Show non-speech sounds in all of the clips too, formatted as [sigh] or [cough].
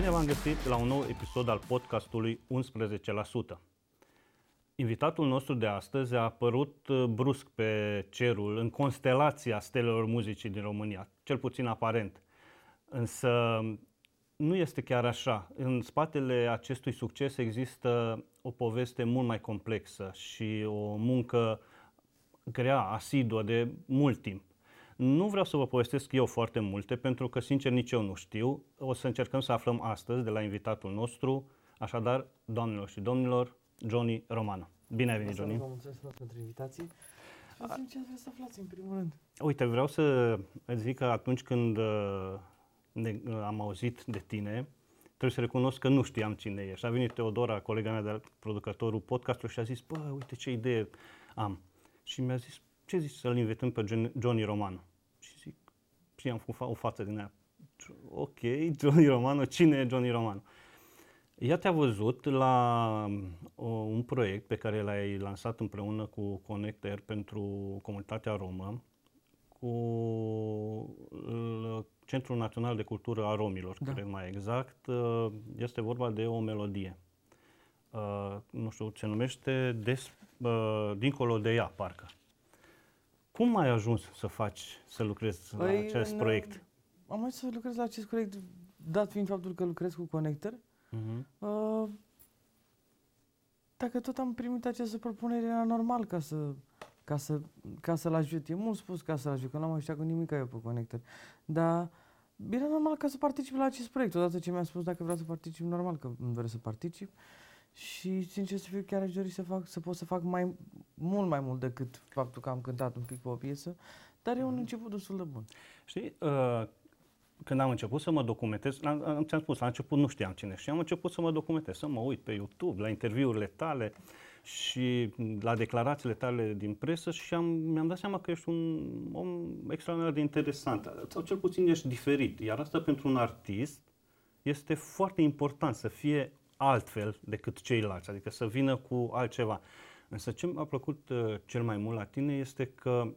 Bine v-am găsit la un nou episod al podcastului 11%. Invitatul nostru de astăzi a apărut uh, brusc pe cerul, în constelația stelelor muzicii din România, cel puțin aparent. Însă nu este chiar așa. În spatele acestui succes există o poveste mult mai complexă și o muncă grea, asiduă, de mult timp. Nu vreau să vă povestesc eu foarte multe, pentru că, sincer, nici eu nu știu. O să încercăm să aflăm astăzi de la invitatul nostru. Așadar, doamnelor și domnilor, Johnny Romano. Bine ai venit, Johnny. Vă mulțumesc frumos pentru invitație. Spuneți ce vreți să aflați, în primul rând. Uite, vreau să îți zic că atunci când uh, ne, uh, am auzit de tine, trebuie să recunosc că nu știam cine ești. A venit Teodora, colega mea de producătorul podcastului și a zis, bă, uite ce idee am. Și mi-a zis, ce zici să-l invităm pe John- Johnny Romano? Și zic, și am făcut o față din aia. Ok, Johnny Romano, cine e Johnny Romano? Ea te-a văzut la o, un proiect pe care l-ai lansat împreună cu Connector pentru comunitatea romă, cu l- Centrul Național de Cultură a Romilor, Da. cred mai exact. Uh, Este vorba de o melodie. Uh, nu știu, se numește Des, uh, Dincolo de ea, parcă. Cum ai ajuns să faci, să lucrezi la acest în- proiect? Am mai să lucrez la acest proiect, dat fiind faptul că lucrez cu Connector. Mhm. Uh, dacă tot am primit această propunere, era normal ca să, ca să, ca să-l ajut. E mult spus ca să-l ajut, că n-am așteptat cu nimic eu pe Connector. Dar era normal ca să particip la acest proiect. Odată ce mi-a spus dacă vreau să particip, normal că îmi vreau să particip. Și, sincer să fiu, chiar aș dori să, fac, să pot să fac mai, mult mai mult decât faptul că am cântat un pic pe o piesă. Dar e un început destul de bun. Știi, uh, când am început să mă documentez, la- am- ți-am spus, la început nu știam cine și am început să mă documentez, să mă uit pe YouTube, la interviurile tale și la declarațiile tale din presă și am, mi-am dat seama că ești un om extraordinar de interesant, sau cel puțin ești diferit. Iar asta pentru un artist este foarte important să fie altfel decât ceilalți, adică să vină cu altceva. Însă ce mi-a plăcut uh, cel mai mult la tine este că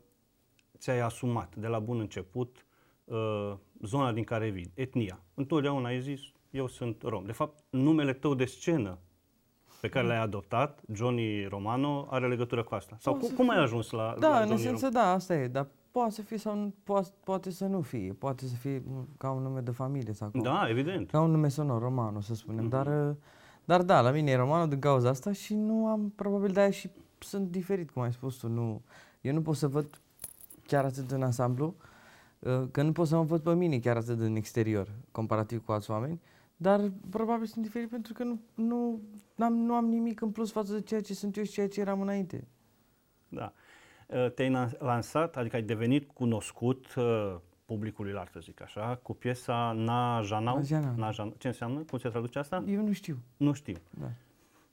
ți-ai asumat de la bun început uh, zona din care vii, etnia. Întotdeauna ai zis, eu sunt rom. De fapt, numele tău de scenă pe care l-ai adoptat, Johnny Romano, are legătură cu asta. Sau Poate cum, să cum ai fie. ajuns la, la Da, în Johnny esență da, asta e, dar poate să fie sau nu- poate, poate să nu fie, poate să fie mm, ca un nume de familie sau ca, Romano? Da, evident. ca un nume sonor, romano, să spunem, Mhm. dar, uh, dar da, la mine e romano din cauza asta și nu am, probabil de-aia și sunt diferit, cum ai spus tu, nu, eu nu pot să văd chiar atât în ansamblu, uh, că nu pot să mă văd pe mine chiar atât în exterior, comparativ cu alți oameni, dar probabil sunt diferit pentru că nu, nu, am nu am nimic în plus față de ceea ce sunt eu și ceea ce eram înainte. Da. Uh, Te-ai na- lansat, adică ai devenit cunoscut uh, publicului larg, să zic așa, cu piesa Na Janau. Na Janau. Na Janau. Ce înseamnă? Cum se traduce asta? Eu nu știu, Nu știu. da.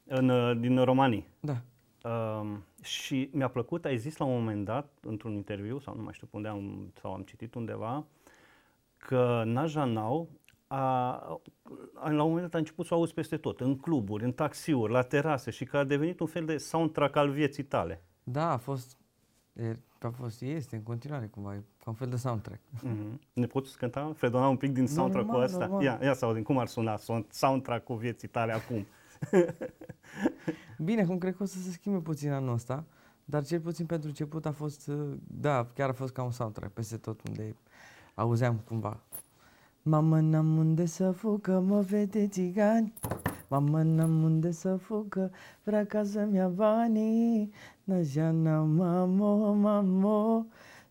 În, uh, din romanii. Da. Um, și mi-a plăcut, ai zis la un moment dat, într-un interviu, sau nu mai știu pe unde am, sau am citit undeva, că Najanau a, a, la un moment dat a început să o auzi peste tot, în cluburi, în taxiuri, la terase și că a devenit un fel de soundtrack al vieții tale. Da, a fost, e, a fost, este în continuare cumva, e ca un fel de soundtrack. Mm-hmm. Ne poți cânta, fredona un pic din soundtrack-ul Normal, ăsta? normal. Ia, ia să auzim cum ar suna son- soundtrack-ul vieții tale acum. [laughs] Bine, acum cred că o să se schimbe puțin anul ăsta, dar cel puțin pentru început a fost, uh, da, chiar a fost ca un soundtrack peste tot unde auzeam cumva. Mamă, n-am unde să fug, că mă vede țigani. Mamă, n-am unde să fug, că vrea ca să-mi ia banii. Najana, mamo, mamo,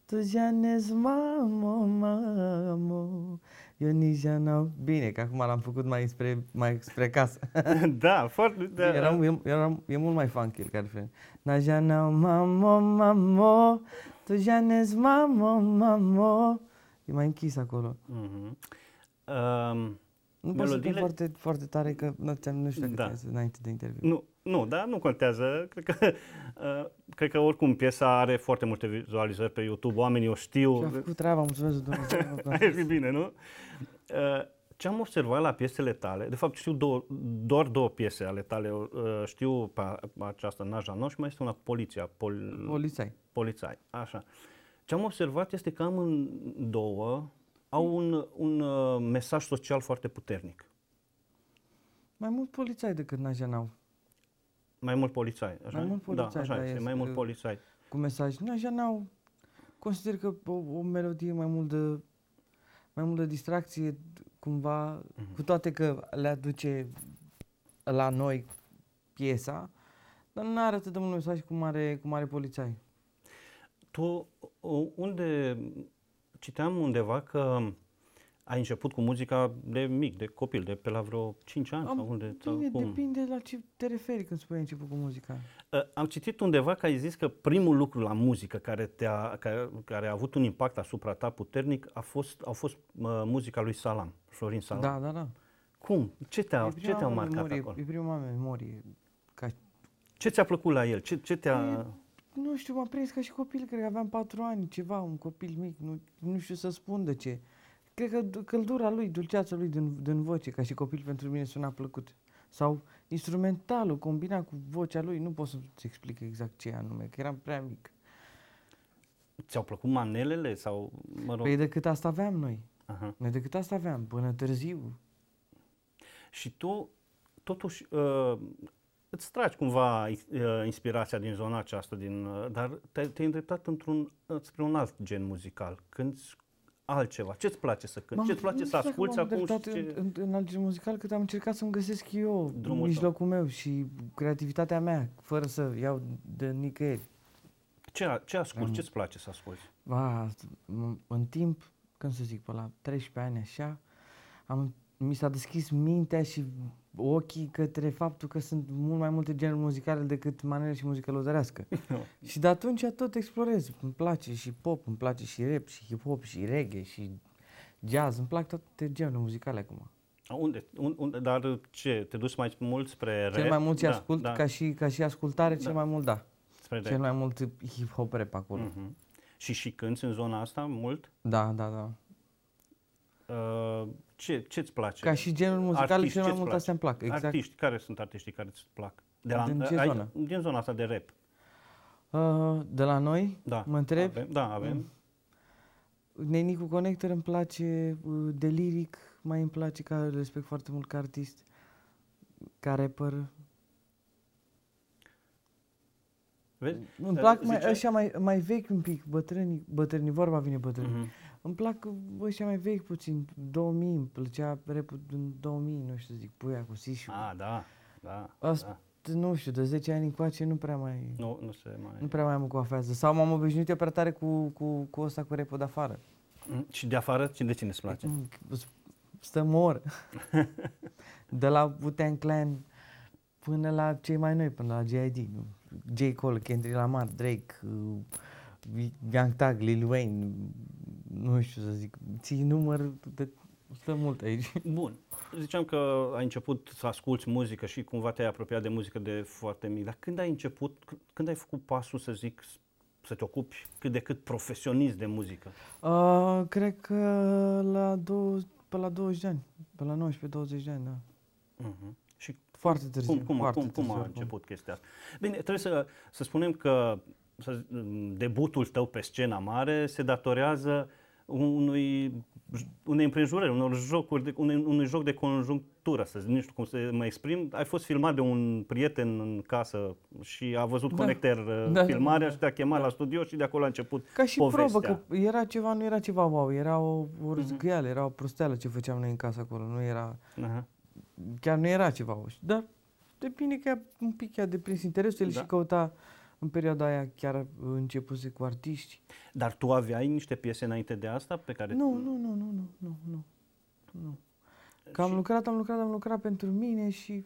tu janes, mamo, mamo. Eu nici n-am... Bine, că acum l-am făcut mai spre, mai spre casă. [laughs] da, foarte... Da, Eram, e, eram, e mult mai funky care fel. Na jana mamo, mamo, tu janes mamo, mamo. E mai închis acolo. Mhm. Um, Nu pot să Melodiile- cânt foarte, foarte tare că nu, ți-am, nu știu dacă Da. da. înainte de interviu. Nu, nu, dar nu contează. Cred că, [laughs] uh, cred că oricum piesa are foarte multe vizualizări pe YouTube, oamenii o știu. Și a făcut treaba, mulțumesc Dumnezeu. Ai fi bine, nu? Uh, ce am observat la piesele tale, de fapt știu două, doar două piese ale tale, uh, știu pe această Naja Noș și mai este una cu poliția, pol, Polițai. polițai, așa. Ce am observat este că amândouă au un, un uh, mesaj social foarte puternic. Mai mult polițai decât Najanau. Mai mult polițai, așa? Mai mult polițai, da, așa da, este, este mai mult că- polițai. Cu mesaj. Najanau, consider că o, o melodie mai mult de mai mult de distracție, cumva, Mhm. cu toate că le aduce la noi piesa, dar nu are atât de mult mesaj cum are, cum are polițai. Tu, o, unde, citeam undeva că ai început cu muzica de mic, de copil, de pe la vreo 5 ani Am- sau unde? Sau Bine, cum? depinde la ce te referi când spui ai început cu muzica. Uh, Am citit undeva că ai zis că primul lucru la muzică care, te-a, care, care a avut un impact asupra ta puternic a fost, a fost uh, muzica lui Salam, Florin Salam. Da, da, da. Cum? Ce te-a, E ce prima te-a mea marcat memorie, acolo? E prima mea memorie. Ca, Ce ți-a plăcut la el? Ce, ce te-a... nu știu, m-a prins ca și copil, cred că aveam patru ani, ceva, un copil mic, nu, nu știu să spun de ce. Cred că d- căldura lui, dulceața lui din, din voce, ca și copil, pentru mine suna plăcut. Sau instrumentalul combinat cu vocea lui, nu pot să-ți explic exact ce anume, că eram prea mic. Ți-au plăcut manelele sau, mă rog... Păi decât asta aveam noi. Aha. Noi decât asta aveam, până târziu. Și tu, totuși, uh, îți tragi cumva uh, inspirația din zona aceasta, din, uh, dar te-ai, te-ai îndreptat într-un, uh, spre un alt gen muzical. Cânti altceva. Ce-ți place să cânti? M-am- Ce-ți place nu să știu dacă asculți m-am acum? și îndreptat ce... în, în, în alt gen muzical, cât am încercat să-mi găsesc eu Drumul mijlocul meu și creativitatea mea, fără să iau de nicăieri. Ce, ce asculti? Am- Ce-ți place să asculti? Va, m- în timp, când să zic, pe la 13 ani așa, am, mi s-a deschis mintea și ochii către faptul că sunt mult mai multe genuri muzicale decât manele și muzică lăudărească. [laughs] și de atunci tot explorez. Îmi place și pop, îmi place și rap, și hip-hop, și reggae, și jazz. Îmi plac toate genurile muzicale acum. Unde, un- unde, dar ce? Te duci mai mult spre rap? Cel mai mult ce da, ascult, da, ca, și, ca și ascultare, Da. cel mai mult da. spre Cel rap. mai mult hip-hop rap acolo. Mhm. Și și cânti în zona asta mult? Da, da, da. Uh, ce, ce-ți place? Ca și genuri muzicale, Artiști, cel mai ce-ți mult place? astea îmi plac. Exact. Artiști, care sunt artiștii care îți plac? Din ce ai- zonă? Din zona asta de rap. Uh, de la noi, Da. Mă întreb? Avem, da, avem. Nenicu Connector îmi place, uh, de liric mai îmi place, ca îl respect foarte mult ca artist, ca rapper. Vezi? Îmi Uh, plac mai, ziceai- ăștia mai, mai vechi un pic, bătrâni, bătrâni, vorba vine bătrâni. Mhm. Îmi plac ăștia mai vechi puțin, 2000, îmi plăcea rap din 2000, nu știu să zic, puia cu Sisiu. Ah, da. Da. Asta- da. Nu știu, de 10 ani încoace nu prea mai... Nu, nu se mai... Nu prea mai mă coafează. Sau m-am obișnuit eu prea tare cu, cu, cu ăsta cu rap de afară. Mm, Și de afară, ci- de cine îți place? Mm, s- Stă mor. [laughs] de la Wu-Tang Clan până la cei mai noi, până la G.I.D. nu? J. Cole, Kendrick Lamar, Drake, uh, Young Thug, Lil Wayne, nu știu să zic, ții număr de... Stă mult aici. Bun. Ziceam că ai început să asculti muzică și cumva te-ai apropiat de muzică de foarte mic. Dar când ai început, c- când ai făcut pasul, să zic, s- să te ocupi cât de cât profesionist de muzică? Uh, cred că la, două, pe la 20 de ani, pe la 19-20 de ani, da. Uh-huh. Și Foarte târziu. cum, cum, foarte cum, cum târziu a acum. început chestia asta? Bine, trebuie să, să spunem că să, zi- debutul tău pe scena mare se datorează unui, unei împrejurări, unor jocuri de, unui, unui joc de conjunctură, să zic, nu știu cum să mă exprim. Ai fost filmat de un prieten în casă și a văzut Da. Connector Da, da, da, filmarea da. și te-a chemat Da. la studio și de acolo a început Ca și povestea. probă, că era ceva, nu era ceva wow, era o, Mhm. o răzgâială, era o prosteală ce făceam noi în casă acolo, nu era, Aha. chiar nu era ceva wow. Dar depinde că ea un pic i-a deprins interesul, el Da. și căuta în perioada aia chiar începuse cu artiști. Dar tu aveai niște piese înainte de asta pe care... Nu, nu, nu, nu, nu, nu, nu, nu. Că am Și- lucrat, am lucrat, am lucrat pentru mine și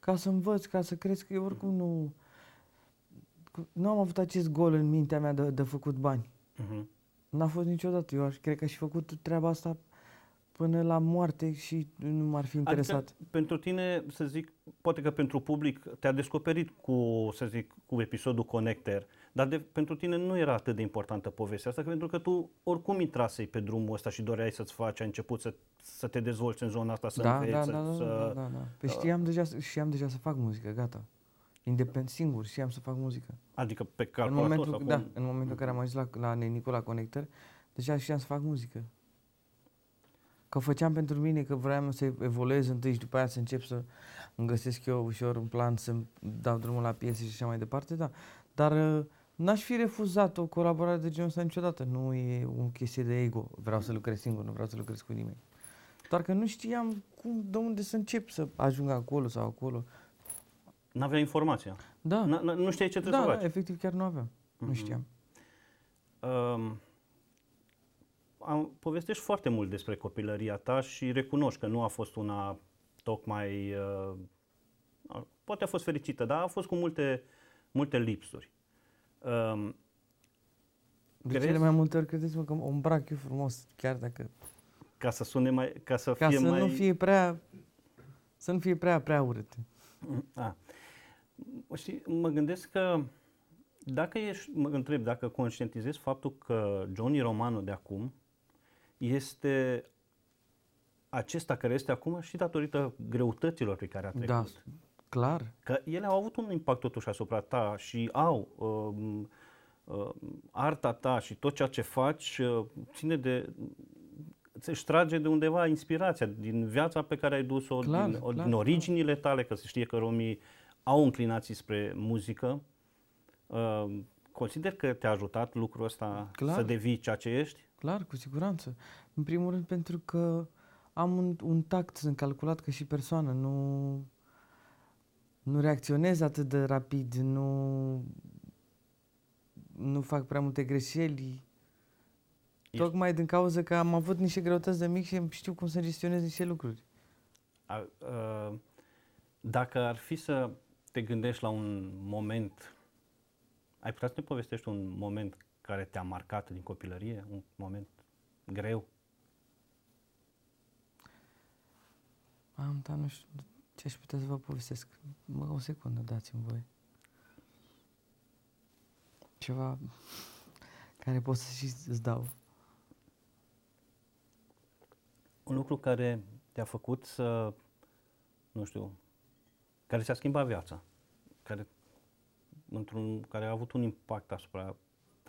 ca să învăț, ca să cresc, eu oricum nu, nu am avut acest gol în mintea mea de, de făcut bani. Mhm. N-a fost niciodată. Eu aș, cred că aș fi făcut treaba asta până la moarte și nu m-ar fi interesat. Adică, pentru tine, să zic, poate că pentru public te-a descoperit cu, să zic, cu episodul Connector, dar de, pentru tine nu era atât de importantă povestea asta, că pentru că tu oricum intrasei pe drumul ăsta și doreai să-ți faci, ai început să, să te dezvolți în zona asta, să da, înveți, da, să, da, da, să... da, da, da. Păi știam deja, să- știam deja să fac muzică, gata. Independent, singur, știam să fac muzică. Adică pe În calculator momentul, sau da, cum? în momentul în care am ajuns la, la Nicola Connector, deja știam să fac muzică. Că făceam pentru mine că vreau să evoluez întâi și după aia să încep să îmi găsesc eu ușor un plan să dau drumul la piese și așa mai departe, da. Dar uh, n-aș fi refuzat o colaborare de genul ăsta niciodată. Nu e o chestie de ego. Vreau să lucrez singur, nu vreau să lucrez cu nimeni. Doar că nu știam cum, de unde să încep să ajung acolo sau acolo. N-avea informația. Da. N- n- nu știai ce trebuie da, să da, faci. efectiv chiar nu aveam. Mm-hmm. Nu Mhm. știam. Um, am, povestești foarte mult despre copilăria ta și recunoști că nu a fost una tocmai, uh, a- poate a fost fericită, dar a fost cu multe, multe lipsuri. Um, De Crezi? cele mai multe ori credeți-mă că o îmbrac eu frumos, chiar dacă... ca să sune mai, ca să Ca fie să mai... nu fie prea... Să nu fie prea, prea urât. A. Știi, mă gândesc că dacă ești, mă întreb dacă conștientizezi faptul că Johnny Romano de acum este acesta care este acum și datorită greutăților pe care a trecut. Da, clar. Că ele au avut un impact totuși asupra ta și au um, uh, arta ta și tot ceea ce faci uh, ține de îți trage de undeva inspirația din viața pe care ai dus-o, Clar, din, o- clar, din originile tale, că se știe că romii au înclinații spre muzică. Uh, consider că te-a ajutat lucrul ăsta Clar. să devii ceea ce ești? Clar, cu siguranță. În primul rând pentru că am un, un tact, sunt calculat ca și persoană, nu, nu reacționez atât de rapid, nu, nu fac prea multe greșeli. Ești- Tocmai din cauza că am avut niște greutăți de mic și știu cum să gestionez niște lucruri. A, uh, dacă ar fi să te gândești la un moment, ai putea să ne povestești un moment care te-a marcat din copilărie, un moment greu? Am, dar nu știu ce aș putea să vă povestesc. Mă, o secundă, dați-mi voi. Ceva care pot să și îți dau. Un lucru care te-a făcut să, nu știu, care ți-a schimbat viața, care, într-un, care a avut un impact asupra,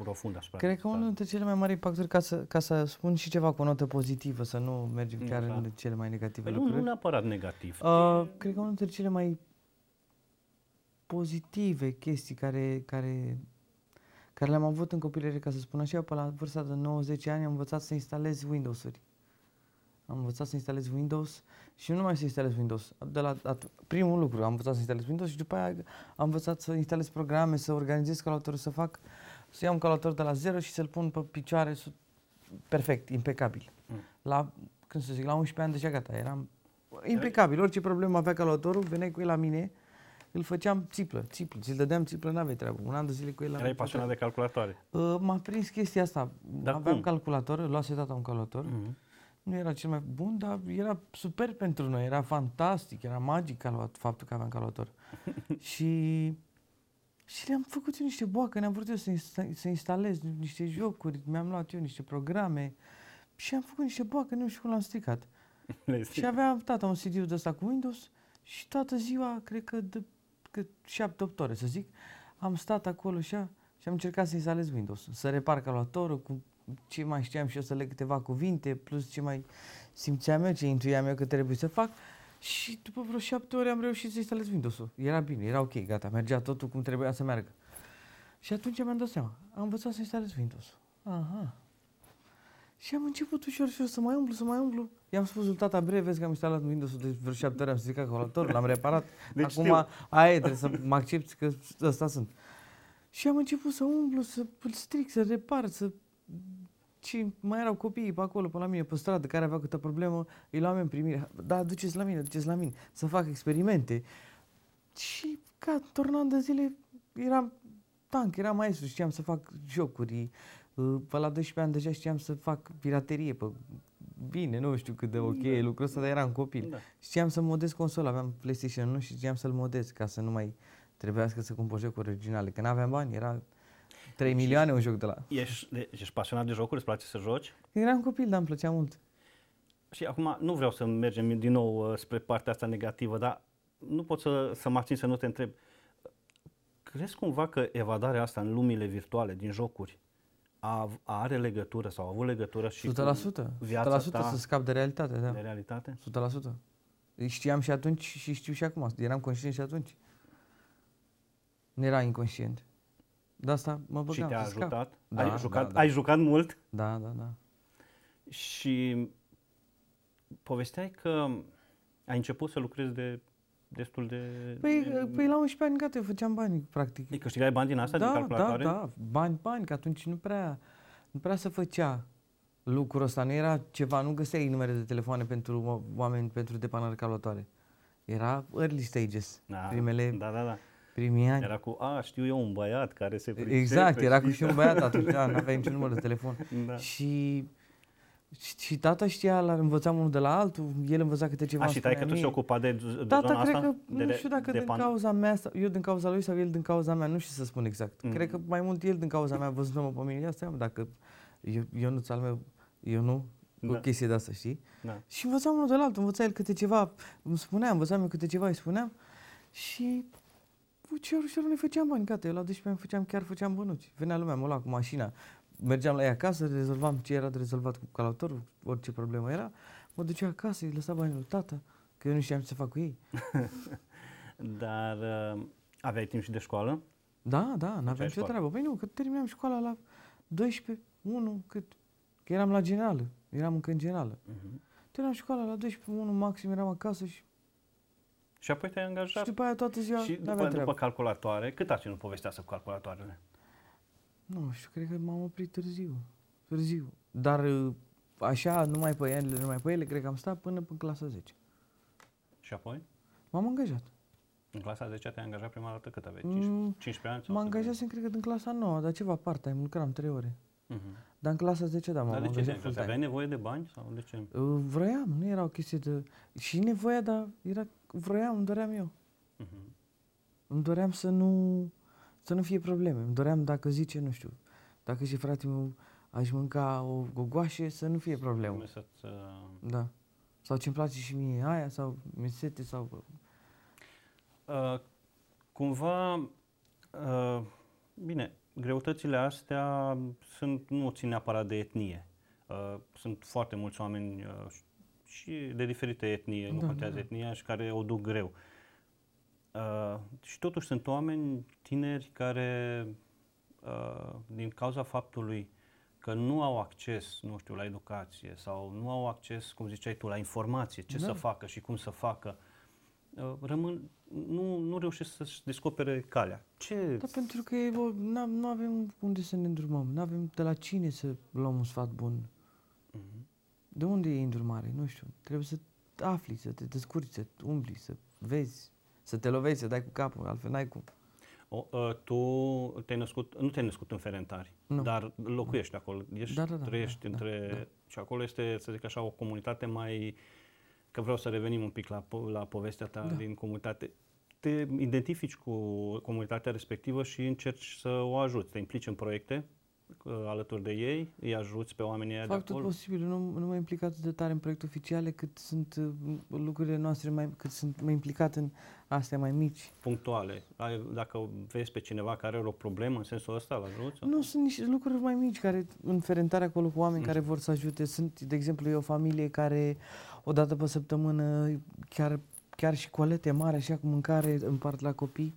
profund asupra Cred că ta. unul dintre cele mai mari impacturi, ca să, ca să spun și ceva cu o notă pozitivă, să nu mergem Mm, chiar clar. în cele mai negative Păi nu, lucruri. nu neapărat negativ. Uh, cred că unul dintre cele mai pozitive chestii care, care, care le-am avut în copilărie, ca să spun așa, pe la vârsta de 90 ani am învățat să instalez Windows-uri. Am învățat să instalez Windows și nu numai să instalez Windows. De la, at, primul lucru, am învățat să instalez Windows și după aia am învățat să instalez programe, să organizez calculatorul, să fac, să iau un calculator de la zero și să-l pun pe picioare su- perfect, impecabil. Mm. La, când să zic, la 11 ani deja gata, eram impecabil. Orice problemă avea calculatorul, veneai cu el la mine, îl făceam țiplă, țiplă. Ți-l dădeam țiplă, n-aveai treabă. Un an de zile cu el la Erai pasionat de calculatoare. Uh, m-a prins chestia asta. Dar Aveam cum? calculator, îl luase tata un calculator. Mhm. Nu era cel mai bun, dar era super pentru noi, era fantastic, era magic calculat- faptul că aveam calculator. [laughs] și și le-am făcut eu niște boacă, ne-am vrut eu să, insta- să instalez niște jocuri, mi-am luat eu niște programe și am făcut niște boacă, nu știu cum l-am stricat. [laughs] Le Și avea tata un CD de ăsta cu Windows și toată ziua, cred că de cât 7-8 ore, să zic, am stat acolo și, a, și am încercat să instalez Windows, să repar calculatorul cu ce mai știam și eu să leg câteva cuvinte, plus ce mai simțeam eu, ce intuiam eu că trebuie să fac. Și după vreo șapte ore am reușit să instalez Windows-ul. Era bine, era ok, gata, mergea totul cum trebuia să meargă. Și atunci mi-am dat seama, am învățat să instalez Windows. Aha. Și am început ușor și să mai umblu, să mai umblu. I-am spus lui tata, bre, vezi că am instalat Windows-ul de vreo șapte ore, am stricat calculatorul, l-am reparat. Deci Acum, știu. aia e, trebuie să mă accepti că ăsta sunt. Și am început să umblu, să îl stric, să repar, să... Și mai erau copiii pe acolo, pe la mine, pe stradă, care aveau câte problemă, îi luam în primire. Da, duceți la mine, duceți la mine, să fac experimente. Și ca tornând de zile, eram tank, eram maestru, știam să fac jocuri. Uh, Pe la 12 ani deja știam să fac piraterie, pe bine, nu știu cât de ok e lucrul ăsta, dar eram copil. Da. Știam să modez consola, aveam PlayStation 1 și știam să-l modez ca să nu mai trebuiască să cumpăr jocuri originale. Că n-aveam bani, era 3 Și- milioane un joc de la... Ești, de- ești pasionat de jocuri, îți place să joci? Când eram copil, dar îmi plăcea mult. Și acum nu vreau să mergem din nou uh, spre partea asta negativă, dar nu pot să, să mă abțin să nu te întreb. Crezi cumva că evadarea asta în lumile virtuale, din jocuri, a, are legătură sau a avut legătură și 100%. cu viața 100% ta să scap de realitate, da. de realitate? 100%. Știam și atunci și știu și acum. Eram conștient și atunci. Nu era inconștient. De asta mă băgam și te-a să scap. ajutat? Da, ai, jucat, da, da. ai jucat mult? Da, da, da. Și povesteai că ai început să lucrezi de destul de... Păi, de, păi la 11 ani, gata, eu făceam bani, practic. Îi câștigai bani din asta, din da, da, calculatoare? da, bani, bani, că atunci nu prea, nu prea se făcea lucrul ăsta, nu era ceva, nu găseai numere de telefoane pentru o- oameni pentru depanare calculatoare. Era early stages, Da, primele, Da, da, da. Primii ani. Era cu, a, știu eu un băiat care se pricepe. exact, era cu știi? și un băiat atunci, [laughs] da, nu avea niciun număr de telefon. Da. Și, și, și tata știa, la învățam unul de la altul, el învăța câte ceva. A, îmi și tai că spunea tu se mie. ocupa de, de Tata, zona cred asta? că, de, nu știu dacă de din pan- cauza mea, sau eu din cauza lui sau el din cauza mea, nu știu să spun exact. Mm. Cred că mai mult el din cauza mea, văzându-mă pe mine, ia stai mă, dacă eu, eu nu al meu, eu nu, Da. o chestie de asta, știi? Da. Și învățam unul de la altul, învăța el câte ceva, îmi spunea, învățam eu câte ceva, îi spuneam și ușor, ușor ne făceam bani, gata, eu la 12 ani făceam, chiar făceam bănuți. Venea lumea, mă lua cu mașina, mergeam la ea acasă, rezolvam ce era de rezolvat cu calatorul, orice problemă era, mă ducea acasă, îi lăsa banii lui tata, că eu nu știam ce să fac cu ei. [laughs] Dar uh, aveai timp și de școală? Da, da, n-aveam ai nicio școală? treabă. Păi nu, că terminam școala la 12, 1, cât? Că eram la generală, eram încă în generală. Uh-huh. Terminam școala la 12, 1 maxim, eram acasă și, Și apoi te-ai și angajat după aia toată ziua și n-aveam după, treabă. după calculatoare, cât a ținut povestea asta cu calculatoarele? Nu știu, cred că m-am oprit târziu. Târziu. Dar uh, așa, numai pe ele, numai pe ele, cred că am stat până în clasa 10. Și apoi? M-am angajat. În clasa 10 te-ai angajat prima dată cât aveai? Mm, 15, 15 ani? sau Mă cât angajasem, cred că, din clasa 9, dar ceva part-time, lucram 3 ore. Aveai? Mhm. Dar în clasa 10, da, m-am Dar de ce te angajat angajai? full-time. Aveai nevoie de bani sau de ce? Uh, Vroiam, nu era o chestie de... Și nevoia, dar era... Vroiam, îmi doream eu. Mhm. Îmi doream să nu, să nu fie probleme. Îmi doream dacă zice, nu știu, dacă și fratele meu aș mânca o gogoașe, să nu fie problemă. Urme să-ți, uh, Da. Sau ce-mi place și mie aia, sau mesete, sau... Uh, cumva, uh, bine, greutățile astea sunt, nu țin neapărat de etnie. Uh, sunt foarte mulți oameni uh, și de diferite etnie, nu Da, contează da. etnia, și care o duc greu. Uh, și totuși sunt oameni tineri care, uh, din cauza faptului că nu au acces, nu știu, la educație sau nu au acces, cum ziceai tu, la informație, ce Da. să facă și cum să facă, uh, rămân, nu, nu reușesc să-și descopere calea. Ce? Da, pentru că e, o, n- nu avem unde să ne îndrumăm, nu avem de la cine să luăm un sfat bun. Mhm. De unde e îndrumare? Nu știu. Trebuie să afli, să te descurci, să umbli, să vezi, să te lovești, să dai cu capul, altfel n-ai cum. O, uh, tu te-ai născut, nu te-ai născut în Ferentari, Nu. dar locuiești acolo, ești, Da, da, da, trăiești da, între... da, da. Și acolo este, să zic așa, o comunitate mai... Că vreau să revenim un pic la, po- la povestea ta Da. din comunitate. Te identifici cu comunitatea respectivă și încerci să o ajuți, te implici în proiecte uh, alături de ei, îi ajuți pe oamenii ăia de Fac tot acolo. posibilul, nu, nu mă implic atât de tare în proiecte oficiale cât sunt uh, lucrurile noastre mai, cât sunt mai implicat în astea mai mici. punctuale. Ai, dacă vezi pe cineva care are o problemă în sensul ăsta, îl ajuți? sau? Nu, sunt niște lucruri mai mici care, în ferentare acolo cu oameni Mm. care vor să ajute. Sunt, de exemplu, e o familie care o dată pe săptămână chiar, chiar și colete mari, așa cu mâncare împart la copii.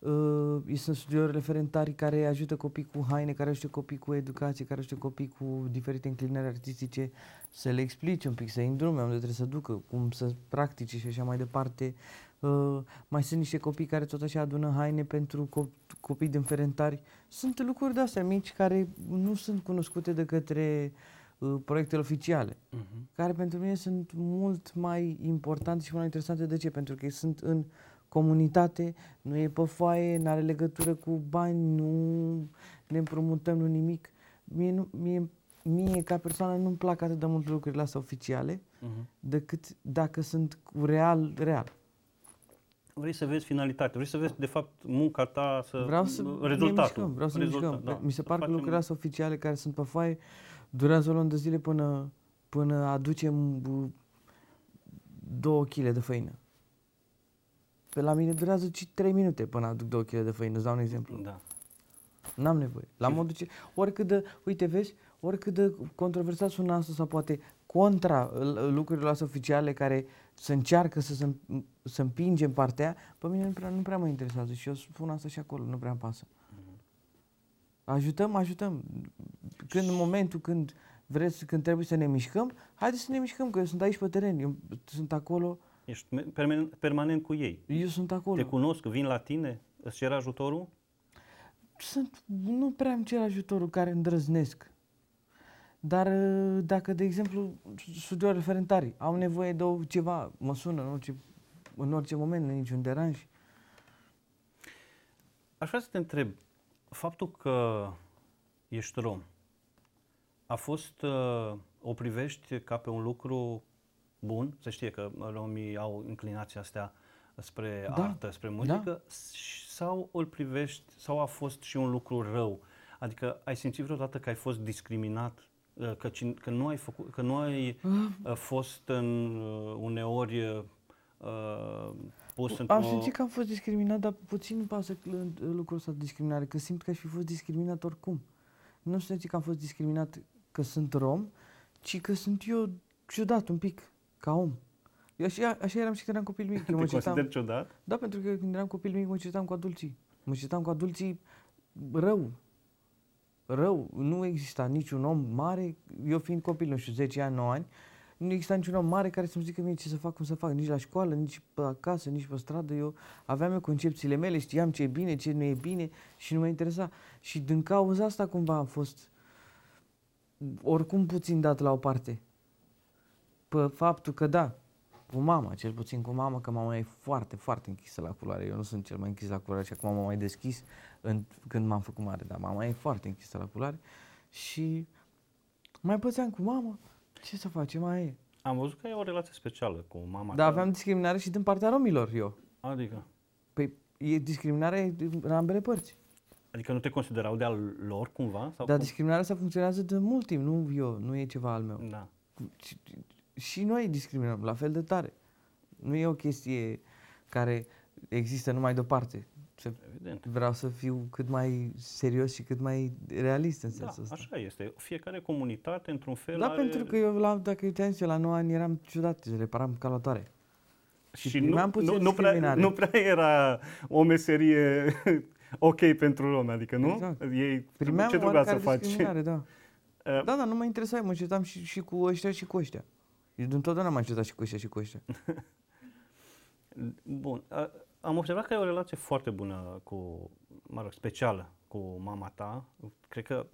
Uh, sunt studiourile ferentari care ajută copii cu haine, care ajută copii cu educație, care ajută copii cu diferite înclinări artistice, să le explice un pic, să-i îndrume unde trebuie să ducă, cum să practice și așa mai departe. Uh, mai sunt niște copii care tot așa adună haine pentru co- copii din ferentari. Sunt lucruri de astea mici care nu sunt cunoscute de către uh, proiectele oficiale, Mhm. care pentru mine sunt mult mai importante și mai interesante. De ce? Pentru că sunt în comunitate, nu e pe foaie, nu are legătură cu bani, nu le împrumutăm, nu nimic. Mie, nu, mie, mie ca persoană nu-mi plac atât de mult lucrurile astea oficiale, Mhm. decât dacă sunt cu real, real. Vrei să vezi finalitatea, vrei să vezi, de fapt, munca ta, să, Vreau să ne rezultatul. mișcăm, vreau să ne Rezultat, mișcăm. da. Mi se Să par că facem- lucrurile astea oficiale care sunt pe foaie durează o lună de zile până, până aducem bu- două kg de făină. Pe la mine durează 3 minute până aduc două kg de făină, îți dau un exemplu. Da. N-am nevoie. La Și- modul ce, oricât de, uite vezi, oricât de controversat sună asta sau poate contra uh, lucrurilor astea oficiale care să încearcă să, să, să împinge în partea aia, pe mine nu prea, nu prea mă interesează și eu spun asta și acolo, nu prea îmi pasă. Ajutăm, ajutăm. Când în momentul când vreți, când trebuie să ne mișcăm, haideți să ne mișcăm, că eu sunt aici pe teren, eu sunt acolo, Ești me- permanent, permanent cu ei. eu sunt acolo. Te cunosc, vin la tine, îți cer ajutorul? sunt, nu prea îmi cer ajutorul care îndrăznesc. Dar uh, dacă, de exemplu, studioare referentarii au nevoie de o- ceva, mă sună în orice, în orice moment, în niciun deranj. Aș vrea să te întreb, faptul că ești rom, a fost, uh, o privești ca pe un lucru bun? Se știe că romii au inclinația astea spre Da, artă, spre muzică, s- sau îl privești, sau a fost și un lucru rău? Adică ai simțit vreodată că ai fost discriminat, uh, că, cin- că nu ai, făcut, că nu ai uh, fost în, uh, uneori uh, pus într-o... Am simțit că am fost discriminat, dar puțin îmi pasă cl- lucrul ăsta de discriminare, că simt că aș fi fost discriminat oricum. Nu sunt că am fost discriminat că sunt rom, ci că sunt eu ciudat un pic, ca om. Eu așa, așa eram și când eram copil mic. [laughs] Eu mă Te certam, consider ciudat? Da, pentru că când eram copil mic mă certam cu adulții. Mă certam cu adulții rău. Rău. Nu exista niciun om mare, eu fiind copil, nu știu, 10 ani, 9 ani, nu exista niciun om mare care să-mi zică mie ce să fac, cum să fac, nici la școală, nici pe acasă, nici pe stradă. Eu aveam eu concepțiile mele, știam ce e bine, ce nu e bine și nu mă interesa. Și din cauza asta cumva am fost oricum puțin dat la o parte. Pe faptul că da, cu mama, cel puțin cu mama, că mama e foarte, foarte închisă la culoare. Eu nu sunt cel mai închis la culoare și acum m-am mai deschis în, când m-am făcut mare, dar mama e foarte închisă la culoare și mai pățeam cu mama. Ce să facem, mai e. Am văzut că ai o relație specială cu mama Dar ta. aveam discriminare și din partea romilor eu. Adică? Păi e discriminare în ambele părți. Adică nu te considerau de-al lor cumva? Sau Dar cum? discriminarea asta funcționează de mult timp, nu eu, nu e ceva al meu. Da. Și, și noi discriminăm la fel de tare. Nu e o chestie care există numai de o parte. Se- Evident. Vreau să fiu cât mai serios și cât mai realist în Da, sensul ăsta. așa este. Fiecare comunitate, într-un fel, Da, are... pentru că eu, la, dacă eu ți-am zis, eu la 9 ani eram ciudat, reparam calatoare. Și și nu, primeam puțin nu, nu, prea, discriminare. nu prea era o meserie [laughs] ok pentru lume, adică nu? Exact. Ei, Primeam ce trebuia să oarecare faci? discriminare, da. Uh, [laughs] Da, da, nu mă interesa, mă certam și, și cu ăștia și cu ăștia. Eu întotdeauna m-am certat și cu ăștia și cu ăștia. [laughs] Bun. A- Am observat că ai o relație foarte bună cu, mă rog, specială cu mama ta. Cred că,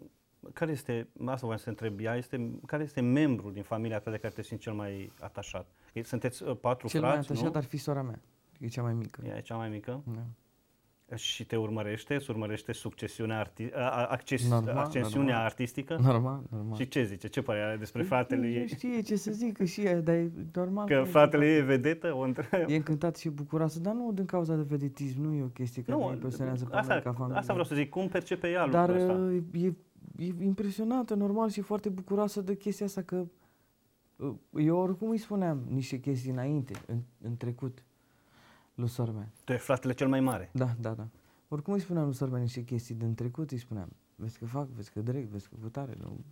care este, asta voiam să întreb, ea este, care este membru din familia ta de care te simți cel mai atașat? Ei, Sunteți uh, patru Cel mai frați, atașat nu? ar fi sora mea, e cea mai mică. Ea e cea mai mică? Da. Și te urmărește? Îți urmărește succesiunea, arti- a- a- acces- Normal, ascensiunea normal. artistică? Normal, normal. Și ce zice? Ce părere are despre fratele Nu ei? știe ce să zică și ea, dar e normal. Că e fratele încântat. ei e vedetă? O întreb. E încântat și bucuroasă, dar nu din cauza de vedetism, nu e o chestie care Nu, îi impresionează pe asta, noi ca familie. asta vreau să zic. Cum percepe ea Dar lucrul ăsta? uh, e, e impresionată, normal, și foarte bucuroasă de chestia asta că uh, eu oricum îi spuneam niște chestii înainte, în, în trecut, lui sora mea. Tu ești fratele cel mai mare. Da, da, da. Oricum îi spuneam lui sora mea niște chestii din trecut, îi spuneam, vezi că fac, vezi că direct, vezi că cu tare, nu...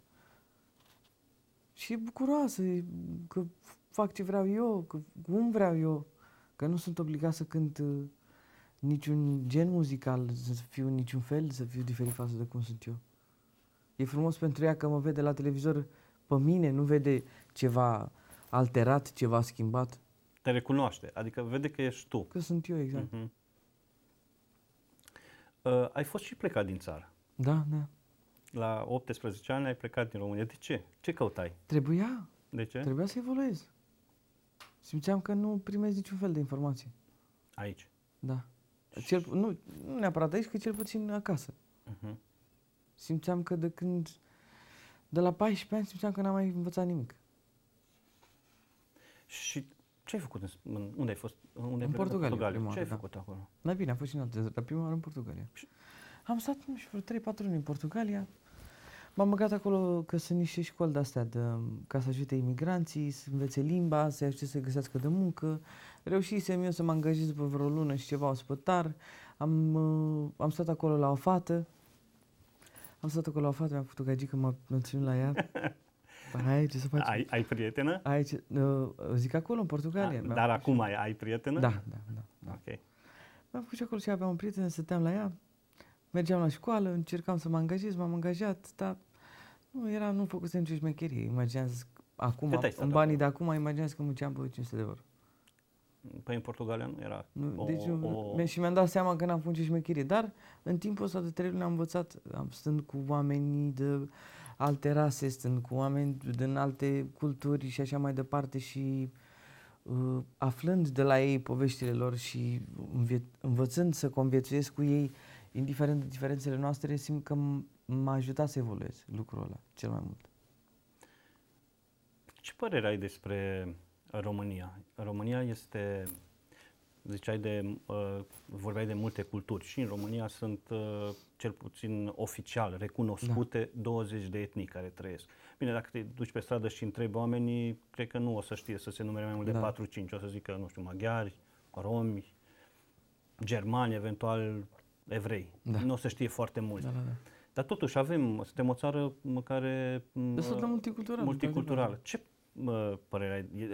Și e bucuroasă, e- că fac ce vreau eu, că cum vreau eu, că nu sunt obligat să cânt uh, niciun gen muzical, să fiu niciun fel, să fiu diferit față de cum sunt eu. E frumos pentru ea că mă vede la televizor pe mine, nu vede ceva alterat, ceva schimbat, Te recunoaște. Adică vede că ești tu. că sunt eu, exact. Mhm. Uh, ai fost și plecat din țară. Da, da. La 18 ani ai plecat din România. De ce? Ce căutai? Trebuia, De ce? Trebuia să evoluez. Simțeam că nu primez niciun fel de informație. Aici. Da. Cel, nu, nu neapărat aici, că cel puțin acasă. Mhm. Simțeam că de când... De la 14 ani simțeam că n-am mai învățat nimic. Și ce ai făcut? În, în- unde ai fost? Unde ai plecat? Portugalia, Portugalia. prima Ce ai oară, da. făcut acolo? Mai bine, am fost și în alte, la prima oară în Portugalia. Am stat, nu știu, vreo 3-4 luni în Portugalia. M-am băgat acolo că sunt niște școli de-astea de, ca să ajute imigranții, să învețe limba, să-i ajute să găsească de muncă. Reușisem eu să mă angajez după vreo lună și ceva ospătar. Am, uh, am stat acolo la o fată Am stat acolo la fată, mi-am făcut o gagică, m-a, m-a ținut la ea. [laughs] Hai, ce să faci? Ai, ai prietenă? Ai, ce, uh, zic acolo, în Portugalia. A, Mi-am dar făcut acum ai, ai prietenă? și- Da, da, da. da. Ok. Mi-am făcut și acolo și aveam un prieten, stăteam la ea, mergeam la școală, încercam să mă angajez, m-am angajat, dar nu era, nu făcusem nicio șmecherie. Imaginează acum, Cât ai stat în banii de acum, imaginează că munceam pe 500 de euro. Păi în Portugalia nu era Nu, o, deci o, o... și mi-am dat seama că n-am făcut nicio șmecherie, dar în timpul ăsta de trei luni am învățat, am stând cu oamenii de alte rase, stând cu oameni din alte culturi și așa mai departe și uh, aflând de la ei poveștile lor și învie- învățând să conviețuiesc cu ei, indiferent de diferențele noastre, simt că m- m-a ajutat să evoluez lucrul ăla cel mai mult. Ce părere ai despre România? România este, ziceai de, uh, vorbeai de multe culturi și în România sunt uh, cel puțin oficial recunoscute 20 de etnii care trăiesc. Bine, dacă te duci pe stradă și întrebi oamenii, cred că nu o să știe să se numere mai mult Da. de 4-5, o să zică, nu știu, maghiari, romi, germani, eventual evrei. Da. Nu o să știe foarte mult. Da, da, da. Dar totuși avem, suntem o țară m, care... m, Destul de multicultural. multiculturală. Ce mă, părere ai?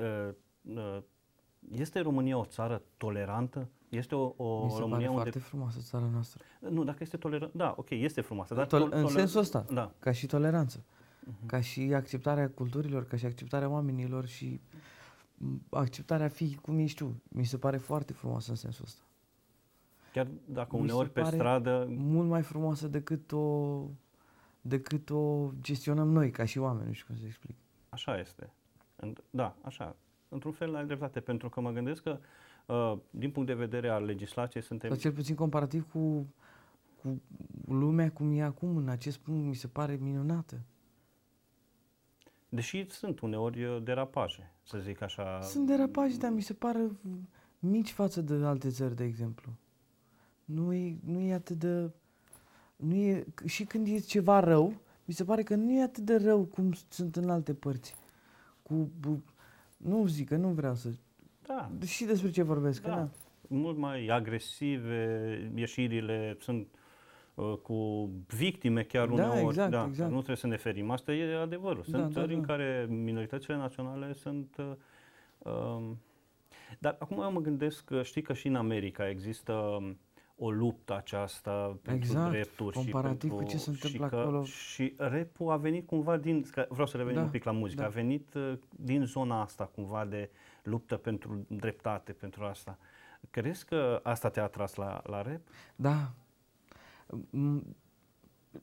E, uh, uh, Este România o țară tolerantă? Este o, o Mi se România pare unde... foarte frumoasă țara noastră. Nu, dacă este tolerantă... Da, ok, este frumoasă. Dar Tol- tol- în toler- sensul ăsta. Da. ca și toleranță, ca și acceptarea culturilor, ca și acceptarea oamenilor și m, acceptarea fi cum ești tu. Mi se pare foarte frumoasă în sensul ăsta. Chiar dacă Mi se uneori pe pare stradă... Mult mai frumoasă decât o decât o gestionăm noi ca și oameni, nu știu cum să explic. Așa este. În- Da, așa. Într-un fel ai dreptate, pentru că mă gândesc că uh, din punct de vedere al legislației suntem... Sau cel puțin comparativ cu, cu lumea cum e acum, în acest punct, mi se pare minunată. Deși sunt uneori uh, derapaje, să zic așa. Sunt derapaje, dar mi se pare mici față de alte țări, de exemplu. Nu e, nu e atât de... Nu e, și când e ceva rău, mi se pare că nu e atât de rău cum sunt în alte părți. Cu, bu, nu zic că nu vreau să... Da, Și despre ce vorbesc, Da. că na. mult mai agresive, ieșirile sunt uh, cu victime chiar Da, uneori. exact, da, exact. Nu trebuie să ne ferim. Asta e adevărul. Sunt Da, da, țări în da. care minoritățile naționale sunt... Uh, um, dar acum eu mă gândesc că știi că și în America există um, o luptă aceasta pentru Exact, drepturi comparativ și cu pentru, ce se întâmplă și că, acolo. Și rapul a venit cumva din, că vreau să revenim Da, un pic la muzică, da. a venit uh, din zona asta cumva de luptă pentru dreptate, pentru asta. Crezi că asta te-a atras la, la rap? Da. M-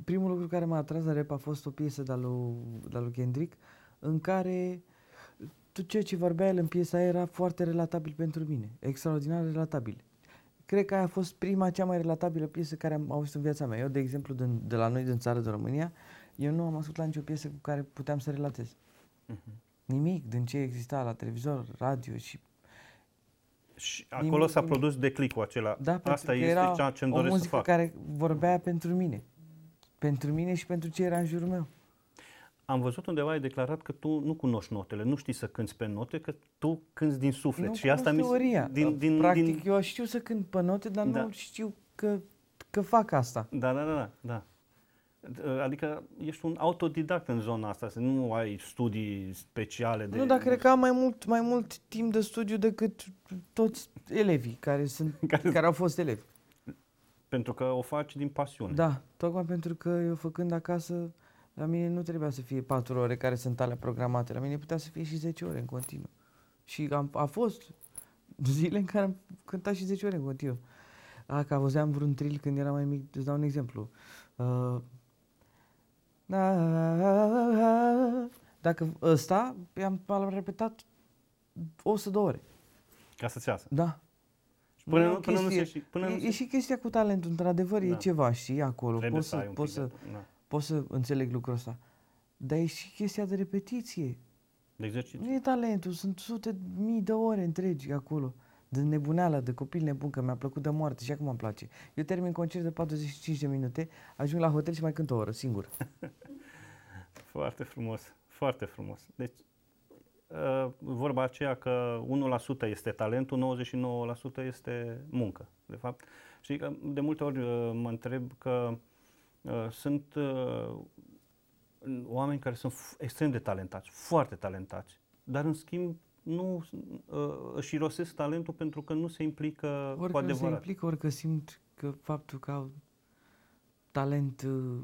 Primul lucru care m-a atras la rap a fost o piesă de-a lui, de lui Kendrick, în care tot ceea ce vorbea el în piesa aia era foarte relatabil pentru mine, extraordinar relatabil. Cred că aia a fost prima, cea mai relatabilă piesă care am auzit în viața mea. Eu, de exemplu, din, de la noi, din țară, din România, eu nu am ascultat nicio piesă cu care puteam să relatez. Mhm. Nimic din ce exista la televizor, radio și... Și Din- acolo s-a din- produs declicul acela. Da, pentru asta că este era ceea ce îmi o doresc să muzică fac. care vorbea pentru mine. Pentru mine și pentru ce era în jurul meu. Am văzut undeva, ai declarat că tu nu cunoști notele, nu știi să cânți pe note, că tu cânți din suflet. nu și asta mi cunosc se- teoria. Din, din, Practic, din, eu știu să cânt pe note, dar Da. nu știu că, că fac asta. Da, da, da, da, da. Adică ești un autodidact în zona asta, să nu ai studii speciale de... nu, dar cred că am mai mult, mai mult timp de studiu decât toți elevii care, sunt, [laughs] Care- care au fost elevi. Pentru că o faci din pasiune. Da, tocmai pentru că eu făcând acasă, la mine nu trebuia să fie 4 ore care sunt alea programate, la mine putea să fie și 10 ore în continuu. Și am, a fost zile în care am cântat și 10 ore în continuu. A, că auzeam vreun trill când eram mai mic, îți dau un exemplu. Uh, da, dacă ăsta, am, am repetat 100 de ore. Ca să-ți iasă. Da. Până, e o nu, până nu se chestie- și... Până e, nu se e și chestia cu talentul, într-adevăr, Da. e ceva, știi, acolo. trebuie Poți să să, ai un poți pic să, de... Da. Pot să înțeleg lucrul ăsta. Dar e și chestia de repetiție. De exercițiu. Nu e talentul, sunt sute mii de ore întregi acolo. De nebuneală, de copil nebun, că mi-a plăcut de moarte și acum îmi place. Eu termin concert de 45 de minute, ajung la hotel și mai cânt o oră, singur. [laughs] Foarte frumos, foarte frumos. Deci, uh, vorba aceea că 1% este talentul, 99% este muncă, de fapt. Și că de multe ori uh, mă întreb că uh, sunt uh, oameni care sunt f- extrem de talentați, foarte talentați, dar în schimb nu uh, își irosesc talentul pentru că nu se implică cu Orică se adevărat. implică, orică simt că faptul că au talent uh,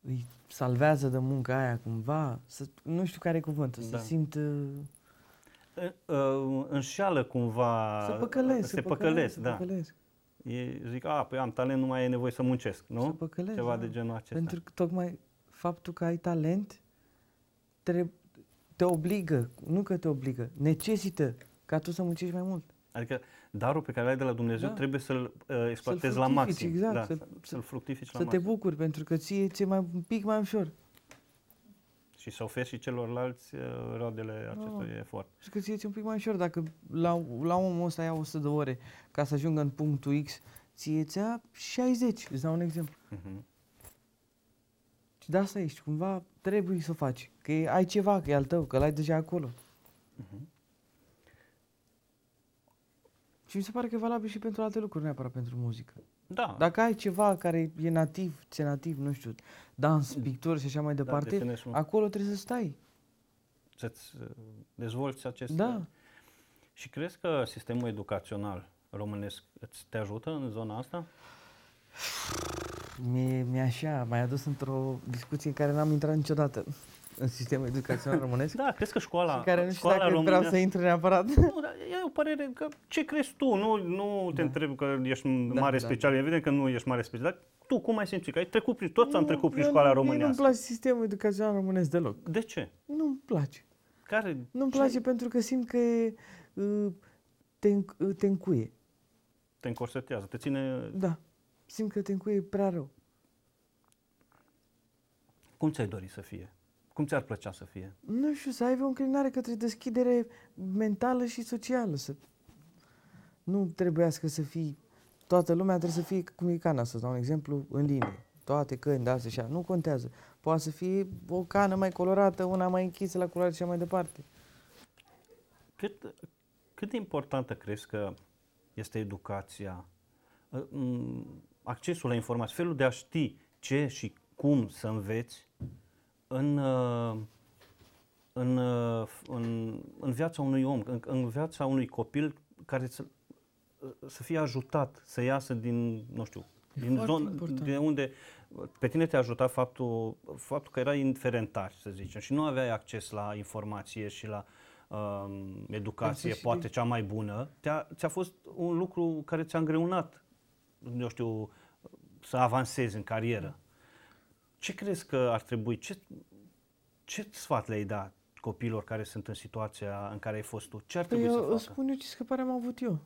îi salvează de munca aia cumva, să, nu știu care e cuvântul, să Da. simt... uh, Uh, uh, înșeală cumva, Să păcălesc, se să păcălesc, să da. păcălesc, E, zic, a, păi am talent, nu mai e nevoie să muncesc, nu? Să păcălesc, Ceva da. de genul acesta. Pentru că tocmai faptul că ai talent te, te obligă, nu că te obligă, necesită ca tu să muncești mai mult. Adică darul pe care l-ai de la Dumnezeu Da. trebuie să-l uh, exploatezi la fructifici, maxim. exact, da, să- să, să-l fructifici la să te maxim. bucuri, pentru că ție ți-e mai, un pic mai ușor. Și să oferi și celorlalți uh, roadele Da. acestui efort. Și că ție ți-e un pic mai ușor. Dacă la, la omul ăsta ia 100 de ore ca să ajungă în punctul X, ție ți-a 60, îți dau un exemplu. Mhm. Și de asta ești, cumva trebuie să o faci. Că e- ai ceva, că e al tău, că l-ai deja acolo. Mhm. Și mi se pare că e valabil și pentru alte lucruri, neapărat pentru muzică. Da, Dacă ai ceva care e nativ, ți nativ, nu știu, dans, pictură și așa mai da, departe, desenezi un- acolo trebuie să stai. să-ți uh, dezvolți acest... Da. Și crezi că sistemul educațional românesc îți te ajută în zona asta? Mi-e, mi așa, m-ai adus într-o discuție în care n-am intrat niciodată în sistemul educațional românesc. Da, crezi că școala, și care nu știu școala dacă vreau românească... să intru neapărat. Nu, dar e o părere că ce crezi tu? Nu, nu te Da. întreb că ești un Da, mare da. special, evident că nu ești mare special, dar tu cum ai simțit? Că ai trecut prin, toți am Nu, trecut prin eu școala nu- mie românească. Nu-mi place sistemul educațional românesc deloc. De ce? Nu-mi place. Care? Nu-mi ce place pentru că simt că e, uh, te, înc- uh, te încuie. Te încorsetează, te ține... Da. Simt că te încuie prea rău. Cum ți-ai dori să fie? Cum ți-ar plăcea să fie? Nu știu, să aibă o înclinare către deschidere mentală și socială. Să nu trebuiască să fii... Toată lumea trebuie să fie cum e cana, să dau un exemplu, în linie. Toate căni de astea și așa. Nu contează. Poate să fie o cană mai colorată, una mai închisă la culoare și așa mai departe. Cât, cât de importantă crezi că este educația, uh, m, accesul la informații, felul de a ști ce și cum să înveți în, uh, în, uh, în, în viața unui om, în, în viața unui copil care să, uh, să fie ajutat să iasă din, nu știu, E din foarte zonă important. de unde pe tine te-a ajutat faptul, faptul că erai indiferentar, să zicem, și nu aveai acces la informație și la um, educație, Asta și poate de- cea mai bună, ți-a, ți-a fost un lucru care ți-a îngreunat, eu știu, să avansezi în carieră. Ce crezi că ar trebui, ce, ce sfat le-ai da copiilor care sunt în situația în care ai fost tu? Ce ar Păi trebui să eu facă? îți spun eu ce scăpare am avut eu.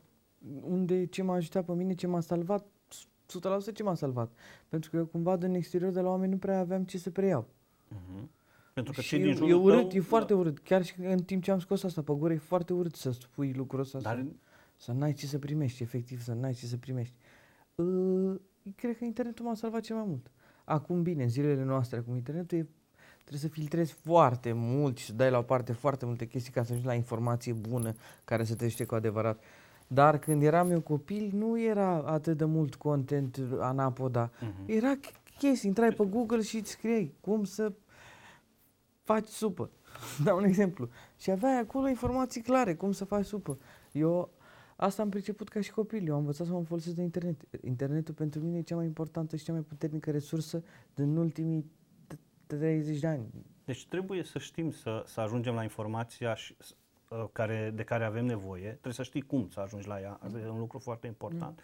Unde ce m-a ajutat pe mine, ce m-a salvat, 100% ce m-a salvat. Pentru că eu cumva din exterior de la oameni nu prea aveam ce să preiau. Mhm. Pentru că și cei din e, jurul e urât, tău, e foarte urât. Chiar și în timp ce am scos asta pe gură, e foarte urât să spui lucrul ăsta. Dar să, să n-ai ce să primești, efectiv, să n-ai ce să primești. Uh, cred că internetul m-a salvat cel mai mult. Acum bine, în zilele noastre, acum internetul e, trebuie să filtrezi foarte mult și să dai la o parte foarte multe chestii ca să ajungi la informație bună care să te ajute cu adevărat. Dar când eram eu copil, nu era atât de mult content anapoda. Mhm. Era ch- chestii, intrai pe Google și îți scriei cum să faci supă. [laughs] Dau un exemplu. Și aveai acolo informații clare, cum să faci supă. Eu asta am priceput ca și copil. Eu am învățat să mă folosesc de internet. Internetul pentru mine e cea mai importantă și cea mai puternică resursă din ultimii t- 30 de ani. Deci trebuie să știm să, să ajungem la informația și, s- uh, care, de care avem nevoie. Trebuie să știi cum să ajungi la ea. Asta e un lucru foarte important.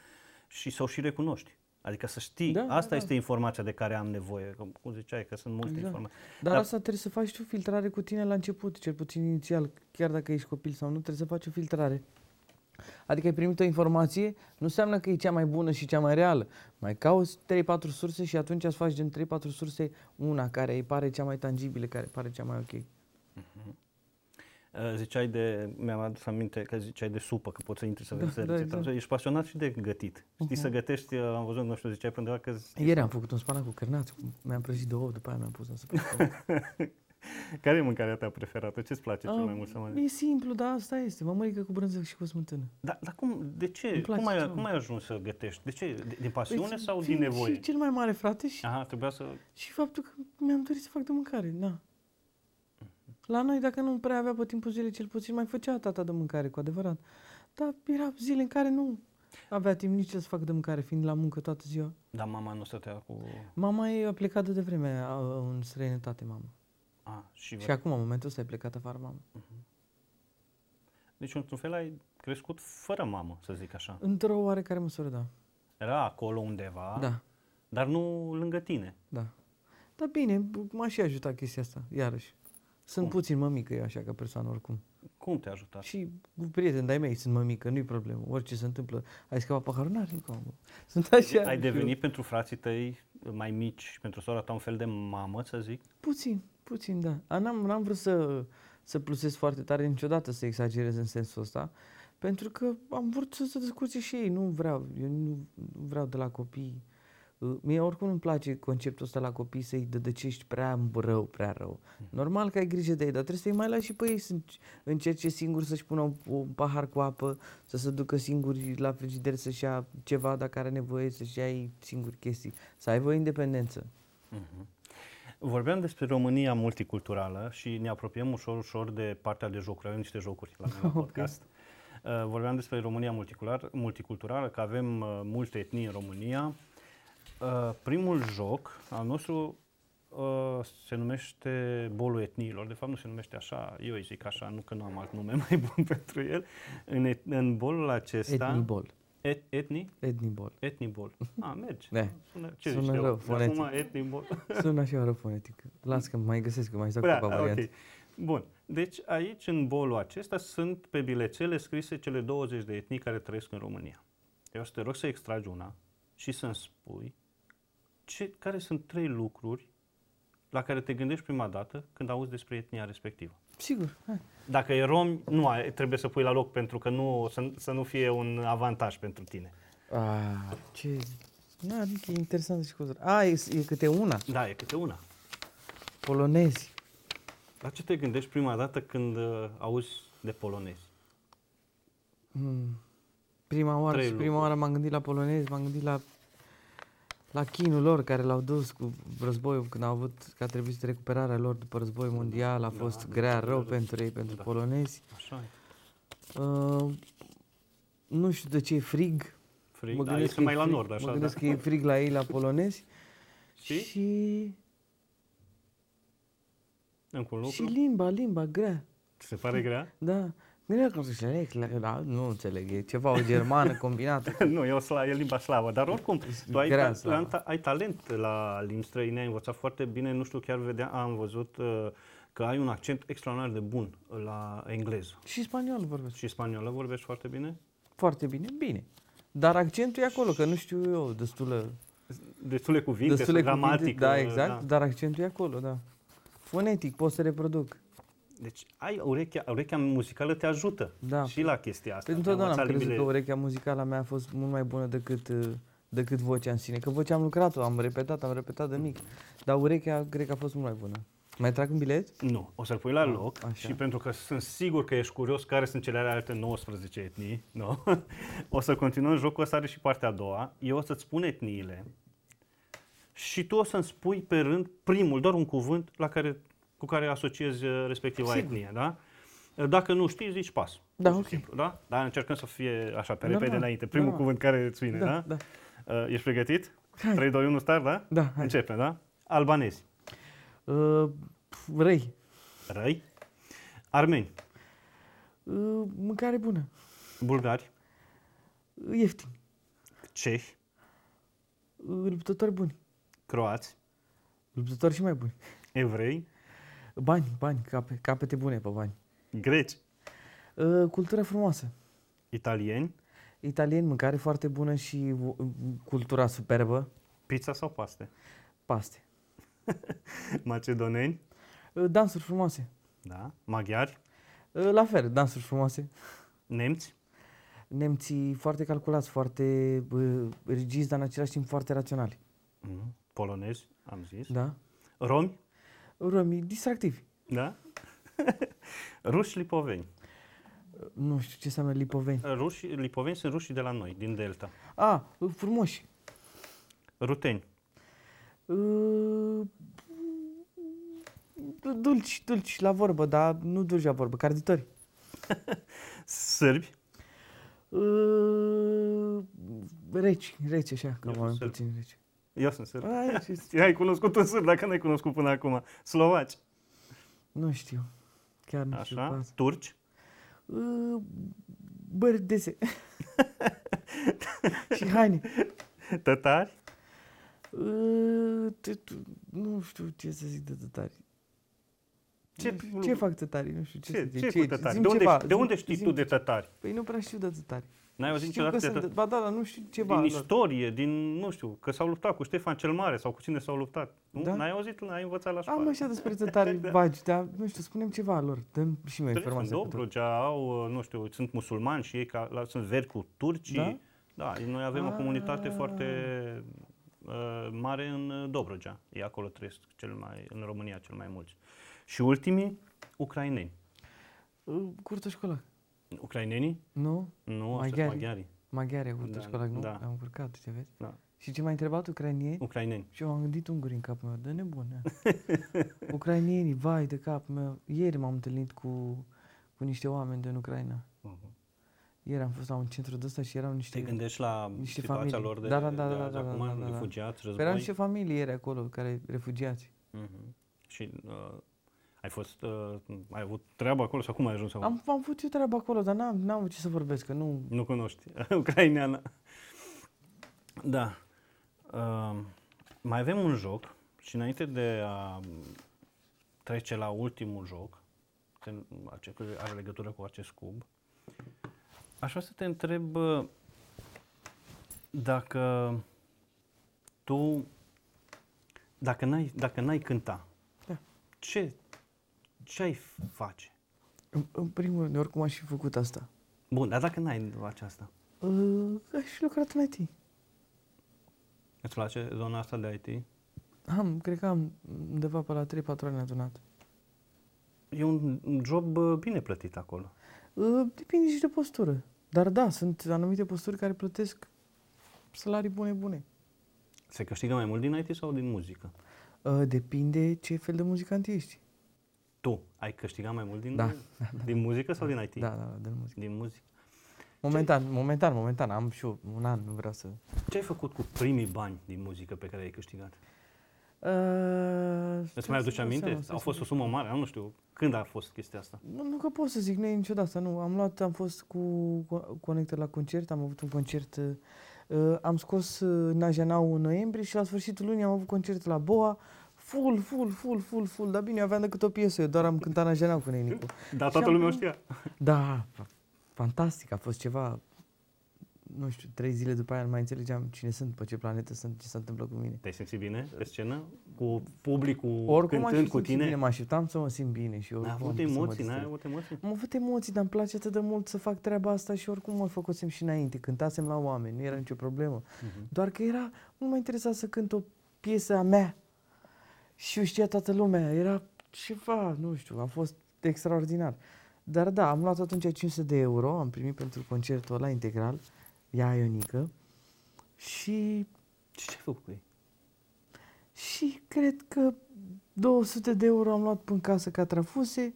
Și să o și recunoști. Adică să știi, Da, asta da, este informația de care am nevoie. Cum, cum ziceai, că sunt multe Exact. informații. Dar Da. asta trebuie să faci tu filtrare cu tine la început, cel puțin inițial, chiar dacă ești copil sau nu, trebuie să faci o filtrare. Adică ai primit o informație, nu înseamnă că e cea mai bună și cea mai reală. Mai cauți 3-4 surse și atunci îți faci din 3-4 surse una care îi pare cea mai tangibilă, care pare cea mai ok. Uh, Ziceai de, mi-am adus aminte că ziceai de supă, că poți să intri să Da, vezi da, rețeta. exact. Ești pasionat și de gătit. Știi Mhm. să gătești, uh, am văzut, nu știu, ziceai pe undeva că... Ieri am făcut un spanac cu cărnați, mi-am prăjit două, după aia mi-am pus în supă. [laughs] [laughs] Care e mâncarea ta preferată? Ce-ți place cel mai Ah, mult să mănânci? E simplu, dar asta este. Mămăligă cu brânză și cu smântână. Dar, dar cum, de ce? Îmi place Cum ai, cel mai cum ai ajuns să gătești? De ce? De- Din pasiune Păi, sau din fiind nevoie? Și cel mai mare frate și, Aha, trebuia să... și faptul că mi-am dorit să fac de mâncare. Da. La noi, dacă nu prea avea pe timpul zilei, cel puțin mai făcea tata de mâncare, cu adevărat. Dar erau zile în care nu avea timp nici să facă de mâncare, fiind la muncă toată ziua. Dar mama nu stătea cu... Mama e a plecat de devreme a- în străinătate, mama. A, și, Și acum, în momentul ăsta, e plecat afară, mama. Deci, într-un fel, ai crescut fără mamă, să zic așa. Într-o oarecare măsură, da. Era acolo undeva, Da, dar nu lângă tine. da. Dar bine, b- m-a și ajutat chestia asta, iarăși. Sunt Cum? puțin mămică eu așa ca persoană oricum. Cum te-a ajutat? Și cu prieteni de-ai mei sunt mămică, nu-i problemă. Orice se întâmplă. Ai scăpat paharul? N-are nicio problemă. Sunt așa. Ai și devenit pentru frații tăi mai mici și pentru sora ta un fel de mamă, să zic? eu- Puțin, puțin, da. A, N-am, n-am vrut să, să plusez foarte tare niciodată să exagerez în sensul ăsta. Pentru că am vrut să se descurce și ei. Nu vreau, eu nu, nu vreau de la copii. Uh, Mie oricum îmi place conceptul ăsta la copii să-i dădăcești prea rău, prea rău. Normal că ai grijă de ei, dar trebuie să-i mai lași și pe ei să înci- încerce singur să-și pună un, un pahar cu apă, să se ducă singuri la frigider să-și ia ceva dacă are nevoie, să-și ia ei singuri chestii, să aibă independență. Mhm. Vorbeam despre România multiculturală și ne apropiem ușor, ușor de partea de jocuri. Avem niște jocuri la noi la [laughs] podcast. Uh, Vorbeam despre România multiculturală, multiculturală că avem uh, multe etnii în România. Uh, Primul joc al nostru uh, se numește Bolul etniilor. De fapt nu se numește așa, eu îi zic așa, nu că nu am alt nume [laughs] mai bun pentru el. În, et- în bolul acesta... Etnibol. Et, etni? Etnibol. Etnibol. Ah, merge. Da. Sună, ce Sună zici eu? rău, De fonetic. Acum etnibol. [laughs] Sună așa rău fonetic. Las că mai găsesc, că mai stau Da, câteva variante. ok. Bun. Deci aici, în bolul acesta, sunt pe bilețele scrise cele 20 de etnii care trăiesc în România. Eu o să te rog să extragi una și să-mi spui ce, care sunt trei lucruri la care te gândești prima dată când auzi despre etnia respectivă. Sigur. Hai. Dacă e rom, nu ai, trebuie să pui la loc pentru că nu, să, să nu fie un avantaj pentru tine. Ah, ce... Na, e interesant și cu A, e, e câte una. Da, e câte una. Polonezi. La ce te gândești prima dată când uh, auzi de polonezi? Hmm. Prima oară, Trei și prima lucruri. oară m-am gândit la polonezi, m-am gândit la la chinul lor care l-au dus cu războiul când au avut că a trebuit recuperarea lor după războiul mondial, a Da, fost da, grea da, rău da. pentru ei, pentru Da. polonezi. Așa e. Uh, nu știu de ce e frig. Frig, Mă da, gândesc este că e mai la frig- nord, așa, Mă gândesc da. că e frig la ei, la polonezi. Și? și, Încă un și lucru? limba, limba grea. Ți se pare grea? Da. Gândeam că se înțeleg, da, nu înțeleg, e ceva o germană combinată. [laughs] nu, e, o sla, e limba slavă, dar oricum, tu ai, Grea ta, slavă. ta, ai talent la limbi străine, ai învățat foarte bine, nu știu, chiar vedea, am văzut uh, că ai un accent extraordinar de bun la engleză. și spaniol vorbesc. Și spaniolă vorbești foarte bine? Foarte bine, bine. Dar accentul e acolo, că nu știu eu, destulă, Destule cuvinte, destule gramatică. cuvinte, da, exact, dar accentul e acolo, da. Fonetic, pot să reproduc. Deci ai urechea, urechea muzicală te ajută Da. și la chestia asta. Păi de a întotdeauna am învăța crezut că limbile. urechea muzicală a mea a fost mult mai bună decât, uh, decât vocea în sine. Că vocea am lucrat-o, am repetat, am repetat de mic. Dar urechea cred că a fost mult mai bună. Mai trag un bilet? Nu, o să-l pui la Ah, loc așa. și pentru că sunt sigur că ești curios care sunt cele alte 19 etnii, nu? [laughs] o să continuăm jocul ăsta, are și partea a doua. Eu o să-ți spun etniile și tu o să-mi spui pe rând primul, doar un cuvânt la care, cu care asociezi uh, respectiva Sigur. etnie, da? Dacă nu știi, zici pas. Da, Pur și ok. simplu, da? Dar încercăm să fie așa, pe Normal, repede înainte. Primul normal. cuvânt care îți vine, da? Da, da. Uh, ești pregătit? Hai. 3, 2, 1, start, da? Da, hai. Începem, da? Albanezi. Uh, răi. Răi. Armeni. Uh, mâncare bună. Bulgari. Uh, ieftin. Cehi. Uh, luptători buni. Croați. Luptători și mai buni. Evrei. Bani, bani, cape, capete bune pe bani. Greci. Uh, cultură frumoasă. Italieni. Italieni, mâncare foarte bună și uh, cultura superbă. Pizza sau paste. Paste. [laughs] Macedoneni. Uh, dansuri frumoase. Da. Maghiari. Uh, la fel, dansuri frumoase. Nemți. Nemții foarte calculați, foarte uh, rigizi, dar în același timp foarte raționali. Mhm. Polonezi, am zis. Da? Romi. Romii distractivi. Da? [laughs] Ruși lipoveni. Nu știu ce înseamnă lipoveni. Ruși, lipoveni sunt rușii de la noi, din Delta. A, frumoși. Ruteni. Uh, dulci, dulci la vorbă, dar nu dulci la vorbă, carditori. [laughs] Sârbi. Uh, reci, reci așa, că Eu oameni sunt puțin reci. Eu sunt sârb. Ai, ce- [laughs] Ai cunoscut un sârb, dacă n-ai cunoscut până acum. Slovaci. nu știu. Chiar nu știu. pe Așa. asta. Turci. Uh, bărdese. [laughs] și haine. Tătari. Uh, t- t- nu știu ce să zic de tătari. Ce- Nu știu, ce fac tătarii? Nu știu ce, Ce, să ce, zic. cu tătari? zi-mi De unde, ceva, de zi-mi- unde știi tu zi-mi de tătari? Păi nu prea știu de tătari. N-ai auzit Știu că niciodată de sunt, tătari? ba da, dar nu știu ceva. Din lor. istorie, din, nu știu, că s-au luptat cu Ștefan cel Mare sau cu cine s-au luptat. Nu? Da? N-ai auzit, n-ai învățat la școală. Am așa despre tătari Da. [laughs] vagi, dar nu știu, spunem ceva lor. Dăm și mie Trăiesc în informații. pentru- Dobrogea, au, uh, nu știu, sunt musulmani și ei ca, la, sunt veri cu turcii. Da? Da, noi avem o comunitate Ah. foarte uh, mare în uh, Dobrogea. Ei acolo trăiesc cel mai, în România cel mai mulți. Și ultimii, ucraineni. Uh, Curtă școală. Ucrainenii? Nu? Nu, Maghiari. maghiari. maghiari. Maghiare, curtă Da, școală, nu? da. Am încurcat, ce vezi? Da. Și ce m-ai întrebat, ucrainieni? Ucraineni. Și eu am gândit unguri în capul meu, de nebun. [laughs] Ucrainienii, vai de capul meu. Ieri m-am întâlnit cu, cu niște oameni din Ucraina. Uh-huh. Ieri am fost la un centru de ăsta și erau Te niște... gândești la niște situația familii. lor de, Da, da, da, de da, azi da, da, acum, da, da, da. refugiați, Păi război? erau niște familii ieri acolo, care refugiați. Mhm. Și uh, ai fost, uh, ai avut treabă acolo sau cum ai ajuns acolo? Am, am făcut eu treaba acolo, dar n-am, n-am avut ce să vorbesc, că nu... Nu cunoști. [laughs] Ucraineană. Da. Uh, mai avem un joc și înainte de a trece la ultimul joc, ce ace- care are legătură cu acest cub, aș vrea să te întreb uh, dacă tu, dacă n-ai, dacă n-ai cânta, Da. ce, ce ai face? În, în primul rând, oricum aș fi făcut asta. Bun, dar dacă n-ai aceasta, Uh, aș fi lucrat în IT. îți place zona asta de IT? Am, cred că am undeva pe la 3-4 ani adunat. E un un job uh, bine plătit acolo. Uh, depinde și de postură. Dar da, sunt anumite posturi care plătesc salarii bune, bune. Se câștigă mai mult din IT sau din muzică? Uh, depinde ce fel de muzicant ești. Tu ai câștigat mai mult din, Da. [laughs] din muzică sau din IT? Da, da, da, de muzică. Din muzică. Momentan, momentan, momentan, am și eu un an, nu vreau să... Ce ai făcut cu primii bani din muzică pe care ai câștigat? Uh, Îți mai aduci stai să-mi dau aminte? seama, stai Au să fost o sumă mare, nu știu. Când a fost chestia asta? Nu, nu că pot să zic, nu e niciodată, nu. Am luat, am fost cu co- conector la concert, am avut un concert, uh, am scos uh, Najanau în noiembrie și la sfârșitul lunii am avut concert la Boa, full, full, full, full, full, dar bine, eu aveam decât o piesă, eu doar am cântat Najanau cu Nenicu. Da, Și toată am- lumea o știa. Da, fa- fantastic, a fost ceva, nu știu, trei zile după aia nu mai înțelegeam cine sunt, pe ce planetă sunt, ce se întâmplă cu mine. Te-ai simțit bine pe scenă? Cu publicul Oricum aș cântând fi cu simțit tine? bine, mă așteptam să mă simt bine și N-ai oricum avut am vrut să mă emoții? N-ai distrez. avut emoții? Am avut emoții, dar îmi place atât de mult să fac treaba asta și oricum mă făcusem și înainte. Cântasem la oameni, nu era nicio problemă. Mhm. Doar că era mult mai interesat să cânt o piesă a mea. Și eu știa toată lumea. Era ceva, nu știu, a fost extraordinar. Dar da, am luat atunci 500 de euro, am primit pentru concertul ăla integral, ea Ionică. Și, Și ce ai făcut cu ei? și cred că 200 de euro am luat până casă ca trafuse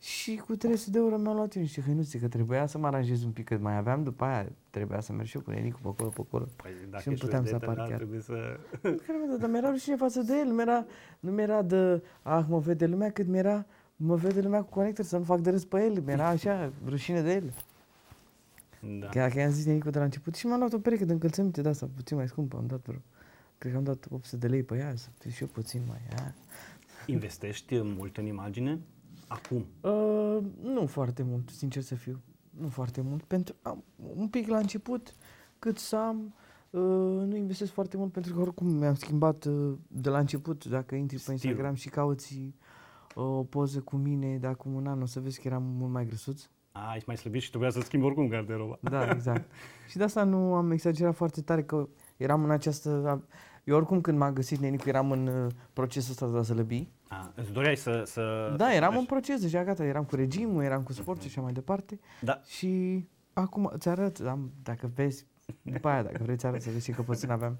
și cu 300 de euro mi-am luat eu niște hăinuțe, că trebuia să mă aranjez un pic, că mai aveam după aia, trebuia să merg și eu cu Nenicu pe acolo, pe acolo. Păi, dacă Și nu ești puteam să vedetă, apar da, chiar. Trebuie să... [laughs] Care mi-a dat, dar mi-era rușine față de el, nu mi-era, nu mi-era de, ah, mă vede lumea, cât mi-era, mă vede lumea cu conector, să nu fac de râs pe el, mi-era așa, rușine de el. Da. Chiar că i-am zis Nenicu de la început și m-am luat o pereche de încălțăminte de asta, puțin mai scumpă, am dat vreo, cred că am dat 800 de lei pe ea, să fiu și eu puțin mai, a. Investești mult în imagine? Acum. Uh, nu foarte mult, sincer să fiu. Nu foarte mult. Pentru am, un pic la început, cât să am, uh, nu investesc foarte mult pentru că oricum mi-am schimbat uh, de la început. Dacă intri pe Stilul. Instagram și cauți uh, o poză cu mine de acum un an, o să vezi că eram mult mai grăsuț. A, ești mai slăbit și trebuia să schimbi oricum garderoba. Da, exact. [laughs] și de asta nu am exagerat foarte tare că eram în această... Eu oricum când m-a găsit Nenicu eram în uh, procesul ăsta de a sălăbi. A, îți doreai să... să Da, să eram faci. în proces deja, gata, eram cu regimul, eram cu sport și așa mai departe. Da. Și acum îți arăt, am, dacă vezi, după aia, dacă vreți, ți arăt să vezi ce căpățâni aveam.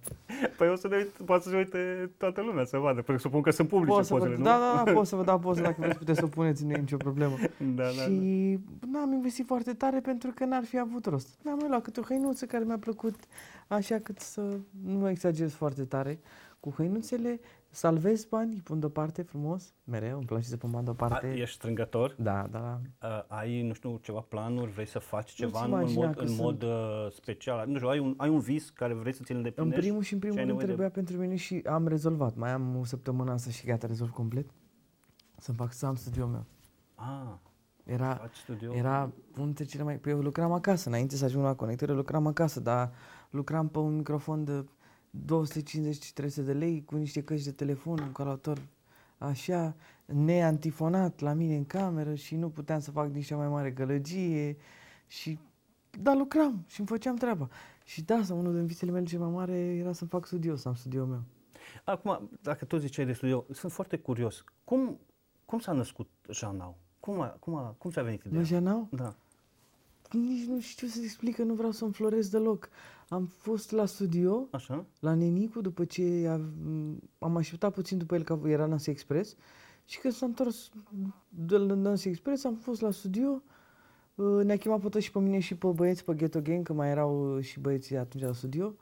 Păi o să ne uit, poate să se uite toată lumea să vadă. Presupun că sunt publice Pot să vă, pozele, nu? da, da, da, pot să vă dau poze dacă vreți, puteți să o puneți, nu e nicio problemă. [laughs] da, da, și n-am investit foarte tare pentru că n-ar fi avut rost. Mi-am mai luat câte o hăinuță care mi-a plăcut așa cât să nu exagerez foarte tare. Cu hăinuțele salvez bani, îi pun deoparte frumos, mereu, îmi place să pun bani da. deoparte. A, ești strângător? Da, da, Uh, ai, nu știu, ceva planuri? Vrei să faci ceva Nu-ți în, în imagina mod, că în sunt- mod uh, special? Nu știu, ai un, ai un vis care vrei să ți-l În îndeplinești? primul și în primul ai rând nevoie de- trebuia pentru mine și am rezolvat. Mai am o săptămână asta și gata, rezolv complet. Să-mi fac să am studioul meu. Ah, Era, faci studio? era unul dintre cele mai... Păi eu lucram acasă, înainte să ajung la conectare, lucram acasă, dar lucram pe un microfon de 250-300 de lei cu niște căști de telefon, un calator așa, neantifonat la mine în cameră și nu puteam să fac nici cea mai mare gălăgie și da, lucram și îmi făceam treaba. Și da, sau unul din visele mele cel mai mare era să-mi fac studio, să am studioul meu. Acum, dacă tot ziceai de studio, sunt foarte curios. Cum, cum s-a născut Janau? Cum, a, cum, a, cum ți-a venit ideea? Mă, Janau? Da. Nici nu știu să explic că nu vreau să înfloresc deloc. Am fost la studio, Așa? la Nenicu, după ce a, am așteptat puțin după el că era Nancy Express și când s-a întors de la Nancy Express am fost la studio, uh, ne-a chemat pe toți și pe mine și pe băieți pe Ghetto Gang, că mai erau uh, și băieții atunci la studio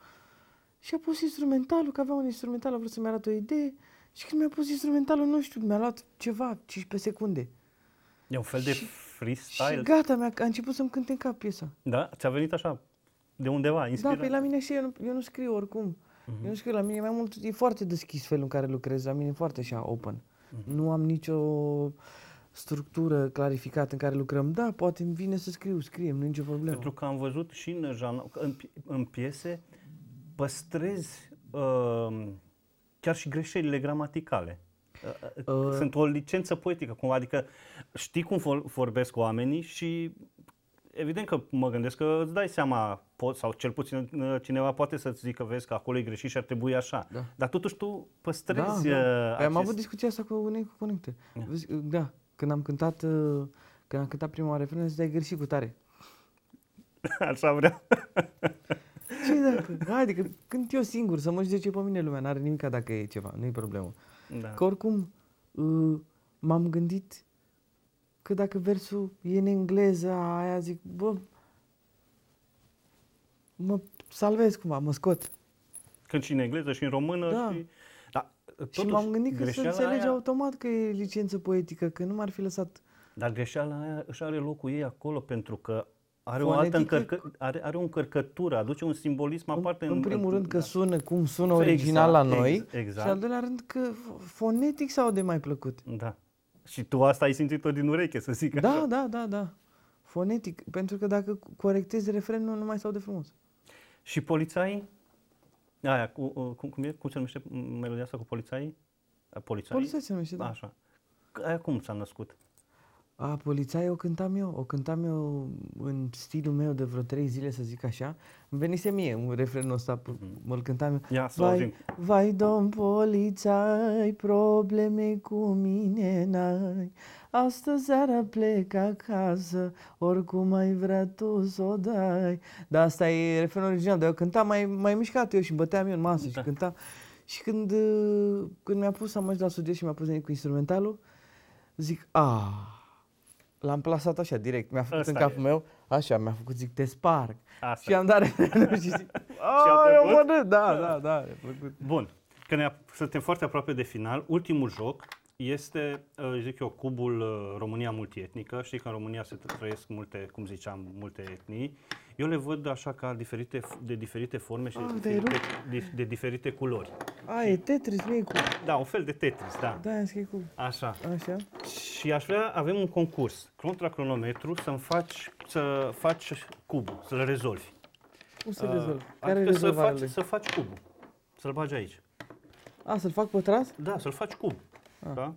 și a pus instrumentalul, că avea un instrumental, a vrut să-mi arate o idee și când mi-a pus instrumentalul, nu știu, mi-a luat ceva, 15 secunde. E un fel de Și- freestyle? Și gata, mi-a, a început să-mi cânte în cap piesa. Da? Ți-a venit așa, de undeva, Da, inspirat? pe la mine și eu nu, eu nu scriu oricum. Mhm. Eu nu scriu la mine, mai mult e foarte deschis felul în care lucrez, la mine e foarte așa open. Mhm. Nu am nicio structură clarificată în care lucrăm. Da, poate îmi vine să scriu, scriem, nu e nicio problemă. Pentru că am văzut și în, Janau, că în, pi- în piese păstrezi uh, chiar și greșelile gramaticale. Uh, Uh. Sunt o licență poetică, cumva, adică știi cum vor, vorbesc oamenii și evident că mă gândesc că îți dai seama, pot, sau cel puțin uh, cineva poate să-ți zică, vezi că acolo e greșit și ar trebui așa. Da. Dar totuși tu păstrezi da, uh, da. Păi Am acest... avut discuția asta cu unei cu conecte. Da. Vezi, Da, când am cântat, uh, când am cântat prima oară refrenul, zic, ai greșit cu tare. [laughs] Așa vreau. [laughs] Ce dacă? Haide, că cânt eu singur, să mă judece pe mine lumea, n-are nimic dacă e ceva, nu e problemă. Da. Că oricum uh, m-am gândit că dacă versul e în engleză, aia zic, bă, mă salvez cumva, mă scot. Când și în engleză și în română. Da. Și, da, și totuși, m-am gândit că se greșeala înțelege aia, automat că e licență poetică, că nu m-ar fi lăsat. Dar greșeala aia își are locul ei acolo pentru că are o altă Fonetică? încărcă, are, are o încărcătură, aduce un simbolism aparte. în, în primul rând că da. sună cum sună original Exact, la noi ex- exact. și al doilea rând că f- fonetic sau de mai plăcut. Da. Și tu asta ai simțit-o din ureche, să zic Da, așa. da, da, da. Fonetic, pentru că dacă corectezi refrenul, nu mai sau de frumos. Și polițaii? Aia, cu, uh, cum, cum, e? cum se numește melodia asta cu polițaii? A, Polițaii? Poliția se numește, da. Așa. Aia cum s-a născut? A, polițai o cântam eu, o cântam eu în stilul meu de vreo trei zile, să zic așa. Îmi venise mie un refrenul ăsta, mm-hmm. mă-l cântam eu. Ia să vai, auzim. vai, domn polițai, probleme cu mine n-ai. Astă seara plec acasă, oricum ai vrea tu să o dai. Dar asta e refrenul original, dar eu cântam mai, mai mișcat eu și băteam eu în masă Da. și cântam. Și când, uh, când mi-a pus, am mers la studio și mi-a pus venit cu instrumentalul, zic, a, l-am plasat așa direct, mi-a făcut Ăsta în capul e. meu, așa, mi-a făcut, zic, te sparg. Asta. Și am dat refrenul și zic, [laughs] Și-a a, eu plăcut? mă râd." da, da, da, mi-a plăcut. Bun. Că ne suntem foarte aproape de final. Ultimul joc este, uh, zic eu, cubul uh, România multietnică. Știi că în România se trăiesc multe, cum ziceam, multe etnii. Eu le văd așa ca diferite, de diferite forme și Ah, de, te-ai diferite, de, de diferite culori. A, e Tetris, nu e cu... Da, un fel de Tetris, da. Da, am scris cu... Așa. Așa. Și aș vrea, avem un concurs, contra cronometru, să-mi faci, să faci cubul, să-l rezolvi. Cum să Uh, rezolv? Care adică să rezolvarea faci, lui? să faci cubul, să-l bagi aici. A, să-l fac pătrat? Da, să-l faci cub. Ah. Da?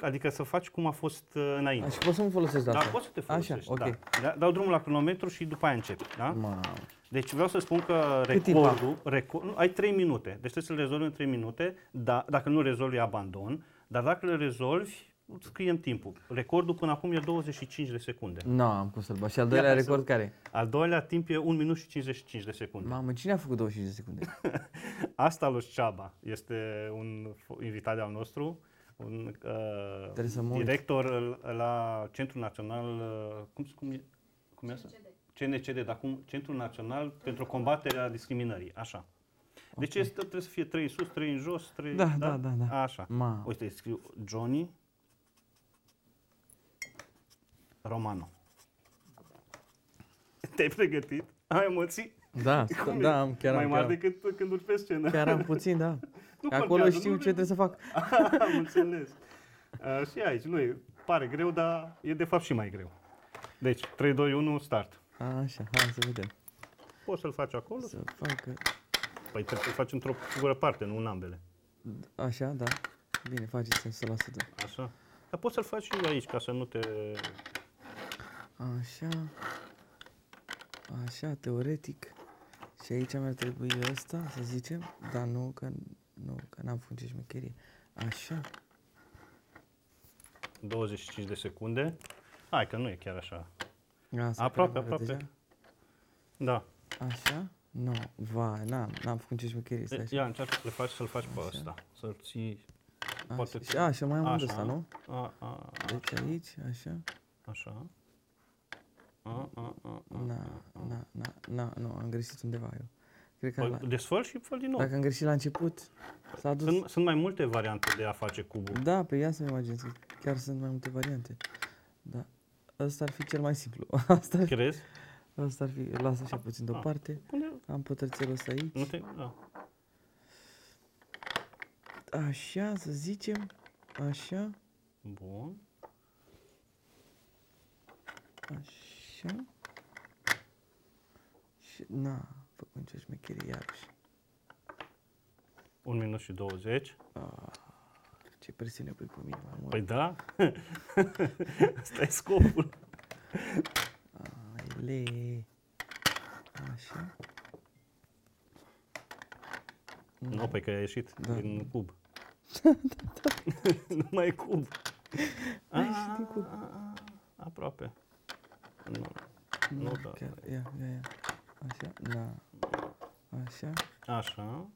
Adică să faci cum a fost uh, înainte. A, și pot să mă folosesc de Da, asta? poți să te folosești. Așa, ok. Da. Da, Dau drumul la cronometru și după aia începi. Da? Mamă. Deci vreau să spun că Cât timp recordul, record, nu, ai 3 minute. Deci trebuie să le rezolvi în 3 minute. Da, dacă nu rezolvi, abandon. Dar dacă le rezolvi, îți scriem timpul. Recordul până acum e 25 de secunde. Nu am cum să-l bat. Și al doilea Ia, record să- care e? Al doilea timp e 1 minut și 55 de secunde. Mamă, cine a făcut 25 de secunde? [laughs] Asta lui Ceaba este un f- invitat al nostru, un uh, să mă uit. director l- la Centrul Național, uh, cum, cum, e, cum e asta? CNCD, dar cum? Centrul Național pentru combaterea discriminării, așa. Deci este, trebuie să fie trei în sus, trei în jos, trei... Da, da, da, da. Așa. Ma. Uite, scriu Johnny Romano. Te-ai pregătit? Ai emoții? Da, Cum e? da, am, chiar Mai am, mari chiar, decât când urci pe scenă. chiar am puțin, da. [laughs] Nu Acolo contează, știu nu ce trebuie să fac. [laughs] Am înțeles. Uh, și aici, nu e, pare greu, dar e de fapt și mai greu. Deci, 3, 2, 1, start. Așa, hai să vedem. Poți să-l faci acolo? Să facă... Păi trebuie să-l faci într-o singură parte, nu în ambele. Așa, da. Bine, faceți 100%. Așa. Dar poți să-l faci și aici, ca să nu te... Așa. Așa, teoretic. Și aici mi-ar trebui ăsta, să zicem, dar nu, că, nu, că n-am făcut ce șmecherie. Așa. 25 de secunde. Hai că nu e chiar așa. Asta Aproape, prea mare aproape. deja. Da. Așa? Nu, vai, n-am, n-am făcut ce șmecherie. Stai așa. Ia, încearcă să le faci, să-l faci pe Așa. ăsta. Să-l ții... Așa. poate- Și, a, și mai am unul Așa. ăsta, nu? A, a, Deci aici, așa. așa. A, a, a, a. Na, na, na, na, nu, am greșit undeva eu. Cred că Păi, la, desfăl și fă din nou. dacă am greșit la început, s-a dus... Sunt, sunt mai multe variante de a face cubul. Da, pe ia să-mi imaginez că chiar sunt mai multe variante. Da. Ăsta ar fi cel mai simplu. Asta ar, Crezi? asta ar fi, lasă așa puțin Ah. deoparte. Pune, Am pătrățelul ăsta aici. nu te, da. Așa, să zicem. Așa, Bun. așa. Și, na, făcând ce șmecherie iarăși. 1 minut și 20. Ce presiune pui pe mine, mai mult. Păi da. [laughs] Asta e scopul. Ai, le. Așa. Nu, păi că a ieșit Da. din cub. [laughs] [laughs] nu mai e cub. A ieșit din cub. A, a, a, Aproape. Nu. Nu, Nu, da. chiar, ia, ia, ia. Așa, na. Așa. Așa.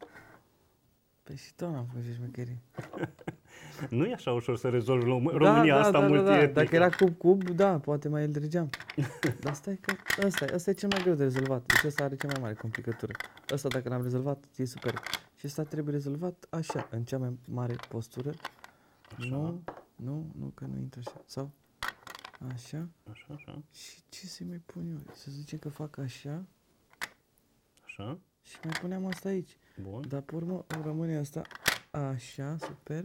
Păi și tot n-am făcut ce șmecherie. [laughs] Nu e așa ușor să rezolvi Rom- România asta da, da, da. multietnică. Dacă era cub-cub, da, poate mai îl dregeam. [laughs] Dar stai că ăsta, e- ăsta e cel mai greu de rezolvat. Deci ăsta are cea mai mare complicătură. Ăsta dacă l-am rezolvat, e super. Și ăsta trebuie rezolvat așa, în cea mai mare postură. Așa. Nu, nu, nu, că nu intră așa. Sau așa. Așa, așa, Și ce să mai pun eu? Să zicem că fac așa așa. și mai puneam asta aici. Bun. Dar pe urmă îmi rămâne asta așa, super.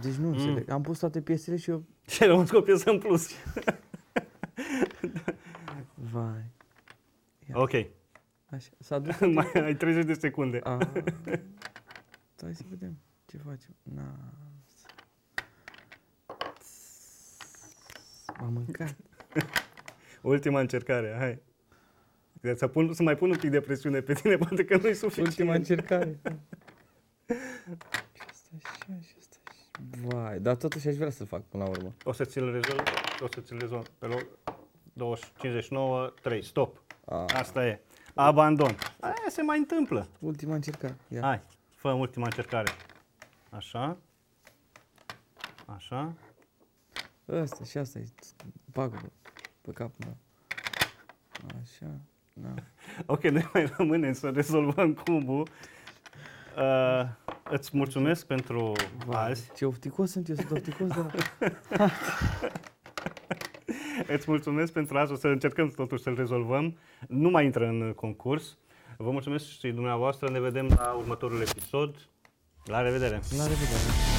Deci nu Mm. înțeleg. Am pus toate piesele și eu... Și ai rămas cu o piesă în plus. [laughs] Vai. Ia. Ok. Așa. S-a dus [laughs] Mai ai 30 de secunde. A... [laughs] Stai să vedem ce facem. Na. M-am mâncat. Ultima încercare, hai. Să, să, pun, să mai pun un pic de presiune pe tine, [laughs] poate că nu e suficient. Ultima încercare. Și asta așa, și asta așa. Vai, dar totuși aș vrea să-l fac până la urmă. O să ți-l rezolv, o să ți-l rezolv pe loc 20, 59, 3, stop. A, Asta e. Abandon. Aia se mai întâmplă. ultima încercare. Ia. Hai, fă ultima încercare. Așa. Așa. Asta și asta e bagă pe capul meu. Așa. Na. [laughs] Ok, ne mai rămâne să rezolvăm cubul. Uh, îți mulțumesc pentru Vai, azi. Ce ofticos sunt eu, sunt ofticos de la... [laughs] Îți mulțumesc pentru azi. O să încercăm totuși să-l rezolvăm. Nu mai intră în concurs. Vă mulțumesc și dumneavoastră. Ne vedem la următorul episod. La revedere! La revedere.